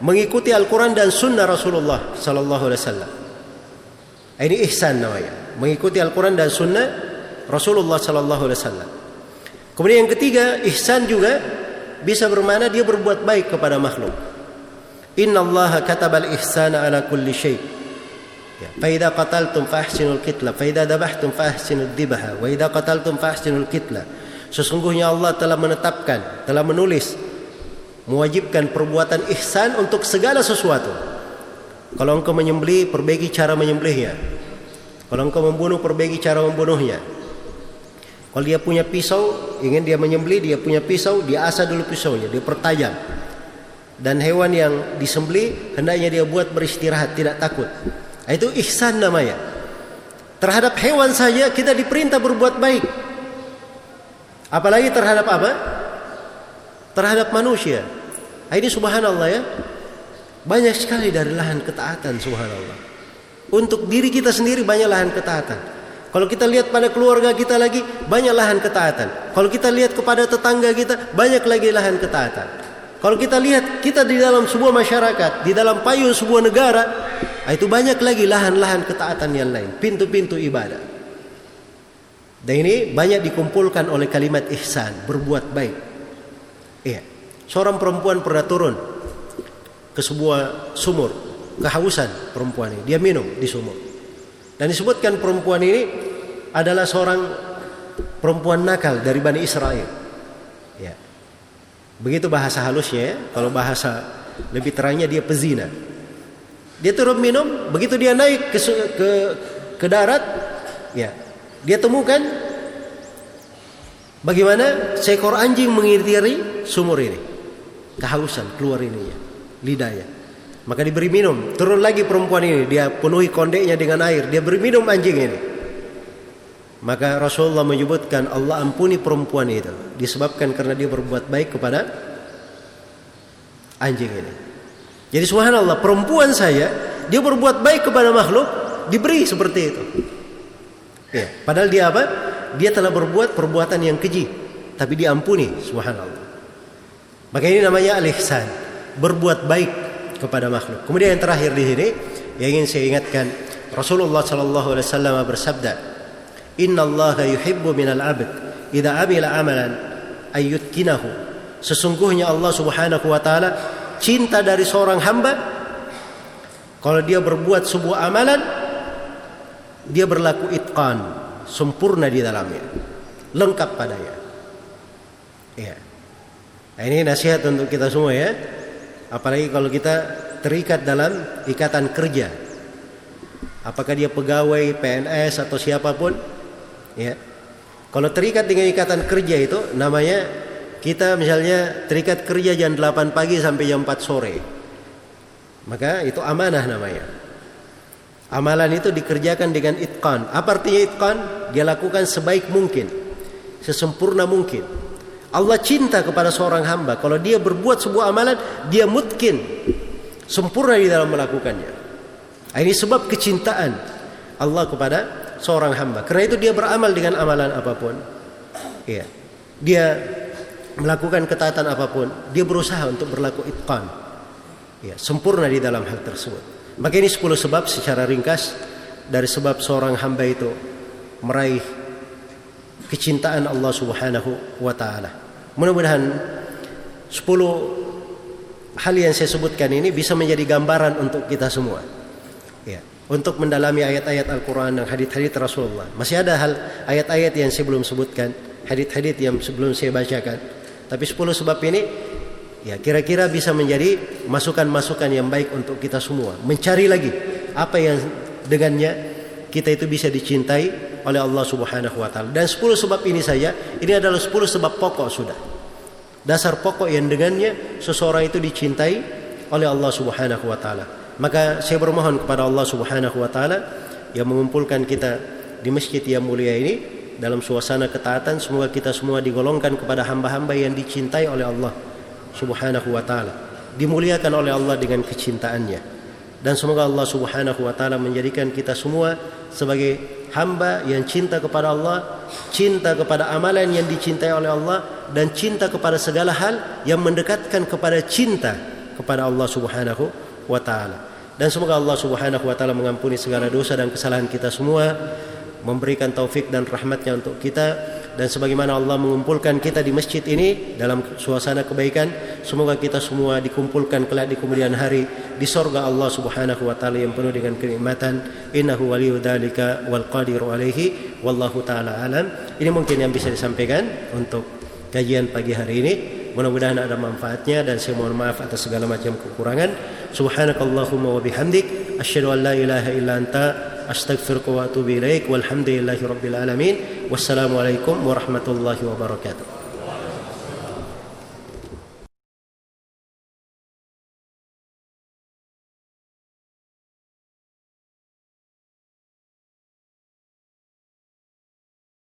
mengikuti Al-Quran dan Sunnah Rasulullah Sallallahu Alaihi Wasallam. Ini ihsan namanya, mengikuti Al-Quran dan Sunnah Rasulullah Sallallahu Alaihi Wasallam. Kemudian yang ketiga, ihsan juga bisa bermakna dia berbuat baik kepada makhluk. Inna Allah katabal ihsana ala kulli syai. Ya. Faida qataltum fahsinul kitla, faida dabahtum fahsinul dibaha, wa idza qataltum fahsinul kitla. Sesungguhnya Allah telah menetapkan, telah menulis mewajibkan perbuatan ihsan untuk segala sesuatu. Kalau engkau menyembelih, perbaiki cara menyembelihnya. Kalau engkau membunuh, perbaiki cara membunuhnya. Kalau dia punya pisau, ingin dia menyembelih, dia punya pisau, dia asah dulu pisaunya, dia pertajam dan hewan yang disembeli hendaknya dia buat beristirahat tidak takut nah, itu ihsan namanya terhadap hewan saja kita diperintah berbuat baik apalagi terhadap apa terhadap manusia. Nah, ini subhanallah ya. Banyak sekali dari lahan ketaatan subhanallah. Untuk diri kita sendiri banyak lahan ketaatan. Kalau kita lihat pada keluarga kita lagi banyak lahan ketaatan. Kalau kita lihat kepada tetangga kita banyak lagi lahan ketaatan. Kalau kita lihat kita di dalam sebuah masyarakat, di dalam payung sebuah negara, ah, itu banyak lagi lahan-lahan ketaatan yang lain, pintu-pintu ibadah. Dan ini banyak dikumpulkan oleh kalimat ihsan, berbuat baik. Seorang perempuan pernah turun ke sebuah sumur, kehausan perempuan ini. Dia minum di sumur. Dan disebutkan perempuan ini adalah seorang perempuan nakal dari Bani Israel. Ya. Begitu bahasa halusnya ya. Kalau bahasa lebih terangnya dia pezina. Dia turun minum, begitu dia naik ke ke, ke darat, ya. Dia temukan bagaimana seekor anjing mengitiri sumur ini. Kehausan keluar ininya, lidahnya. Maka diberi minum. Turun lagi perempuan ini, dia penuhi kondeknya dengan air, dia beri minum anjing ini. Maka Rasulullah menyebutkan Allah ampuni perempuan itu disebabkan karena dia berbuat baik kepada anjing ini. Jadi subhanallah perempuan saya dia berbuat baik kepada makhluk diberi seperti itu. Ya, padahal dia apa? Dia telah berbuat perbuatan yang keji tapi diampuni subhanallah. Maka ini namanya al-ihsan, berbuat baik kepada makhluk. Kemudian yang terakhir di sini yang ingin saya ingatkan Rasulullah sallallahu alaihi wasallam bersabda, Inna Allah yuhibbu minal abd idza amila amalan ayyutkinahu. Sesungguhnya Allah Subhanahu wa taala cinta dari seorang hamba kalau dia berbuat sebuah amalan dia berlaku itqan, sempurna di dalamnya, lengkap padanya. Ya. Nah, ini nasihat untuk kita semua ya. Apalagi kalau kita terikat dalam ikatan kerja. Apakah dia pegawai, PNS atau siapa pun, Ya. Kalau terikat dengan ikatan kerja itu namanya kita misalnya terikat kerja jam 8 pagi sampai jam 4 sore. Maka itu amanah namanya. Amalan itu dikerjakan dengan itqan. Apa artinya itqan? Dia lakukan sebaik mungkin. Sesempurna mungkin. Allah cinta kepada seorang hamba. Kalau dia berbuat sebuah amalan, dia mungkin sempurna di dalam melakukannya. Ini sebab kecintaan Allah kepada seorang hamba. Karena itu dia beramal dengan amalan apa pun. Ya. Dia melakukan ketaatan apa pun, dia berusaha untuk berlaku itqan. Ya, sempurna di dalam hal tersebut. Maka ini 10 sebab secara ringkas dari sebab seorang hamba itu meraih kecintaan Allah Subhanahu wa taala. Mudah-mudahan 10 hal yang saya sebutkan ini bisa menjadi gambaran untuk kita semua. Ya untuk mendalami ayat-ayat Al-Quran dan hadith-hadith Rasulullah. Masih ada hal ayat-ayat yang saya belum sebutkan, hadith-hadith yang sebelum saya bacakan. Tapi 10 sebab ini ya kira-kira bisa menjadi masukan-masukan yang baik untuk kita semua. Mencari lagi apa yang dengannya kita itu bisa dicintai oleh Allah Subhanahu wa taala. Dan 10 sebab ini saja, ini adalah 10 sebab pokok sudah. Dasar pokok yang dengannya seseorang itu dicintai oleh Allah Subhanahu wa taala. Maka saya bermohon kepada Allah Subhanahu wa taala yang mengumpulkan kita di masjid yang mulia ini dalam suasana ketaatan semoga kita semua digolongkan kepada hamba-hamba yang dicintai oleh Allah Subhanahu wa taala dimuliakan oleh Allah dengan kecintaannya dan semoga Allah Subhanahu wa taala menjadikan kita semua sebagai hamba yang cinta kepada Allah, cinta kepada amalan yang dicintai oleh Allah dan cinta kepada segala hal yang mendekatkan kepada cinta kepada Allah Subhanahu wa taala. Dan semoga Allah Subhanahu wa taala mengampuni segala dosa dan kesalahan kita semua, memberikan taufik dan rahmatnya untuk kita dan sebagaimana Allah mengumpulkan kita di masjid ini dalam suasana kebaikan, semoga kita semua dikumpulkan kelak di kemudian hari di sorga Allah Subhanahu wa taala yang penuh dengan kenikmatan. Innahu waliyyu dzalika wal qadiru alaihi wallahu taala alam. Ini mungkin yang bisa disampaikan untuk kajian pagi hari ini. Mudah-mudahan ada manfaatnya dan saya mohon maaf atas segala macam kekurangan. Subhanakallahumma wa bihamdik asyhadu an la ilaha illa anta أستغفرك وأتوب إليك والحمد لله رب العالمين والسلام عليكم ورحمة الله وبركاته.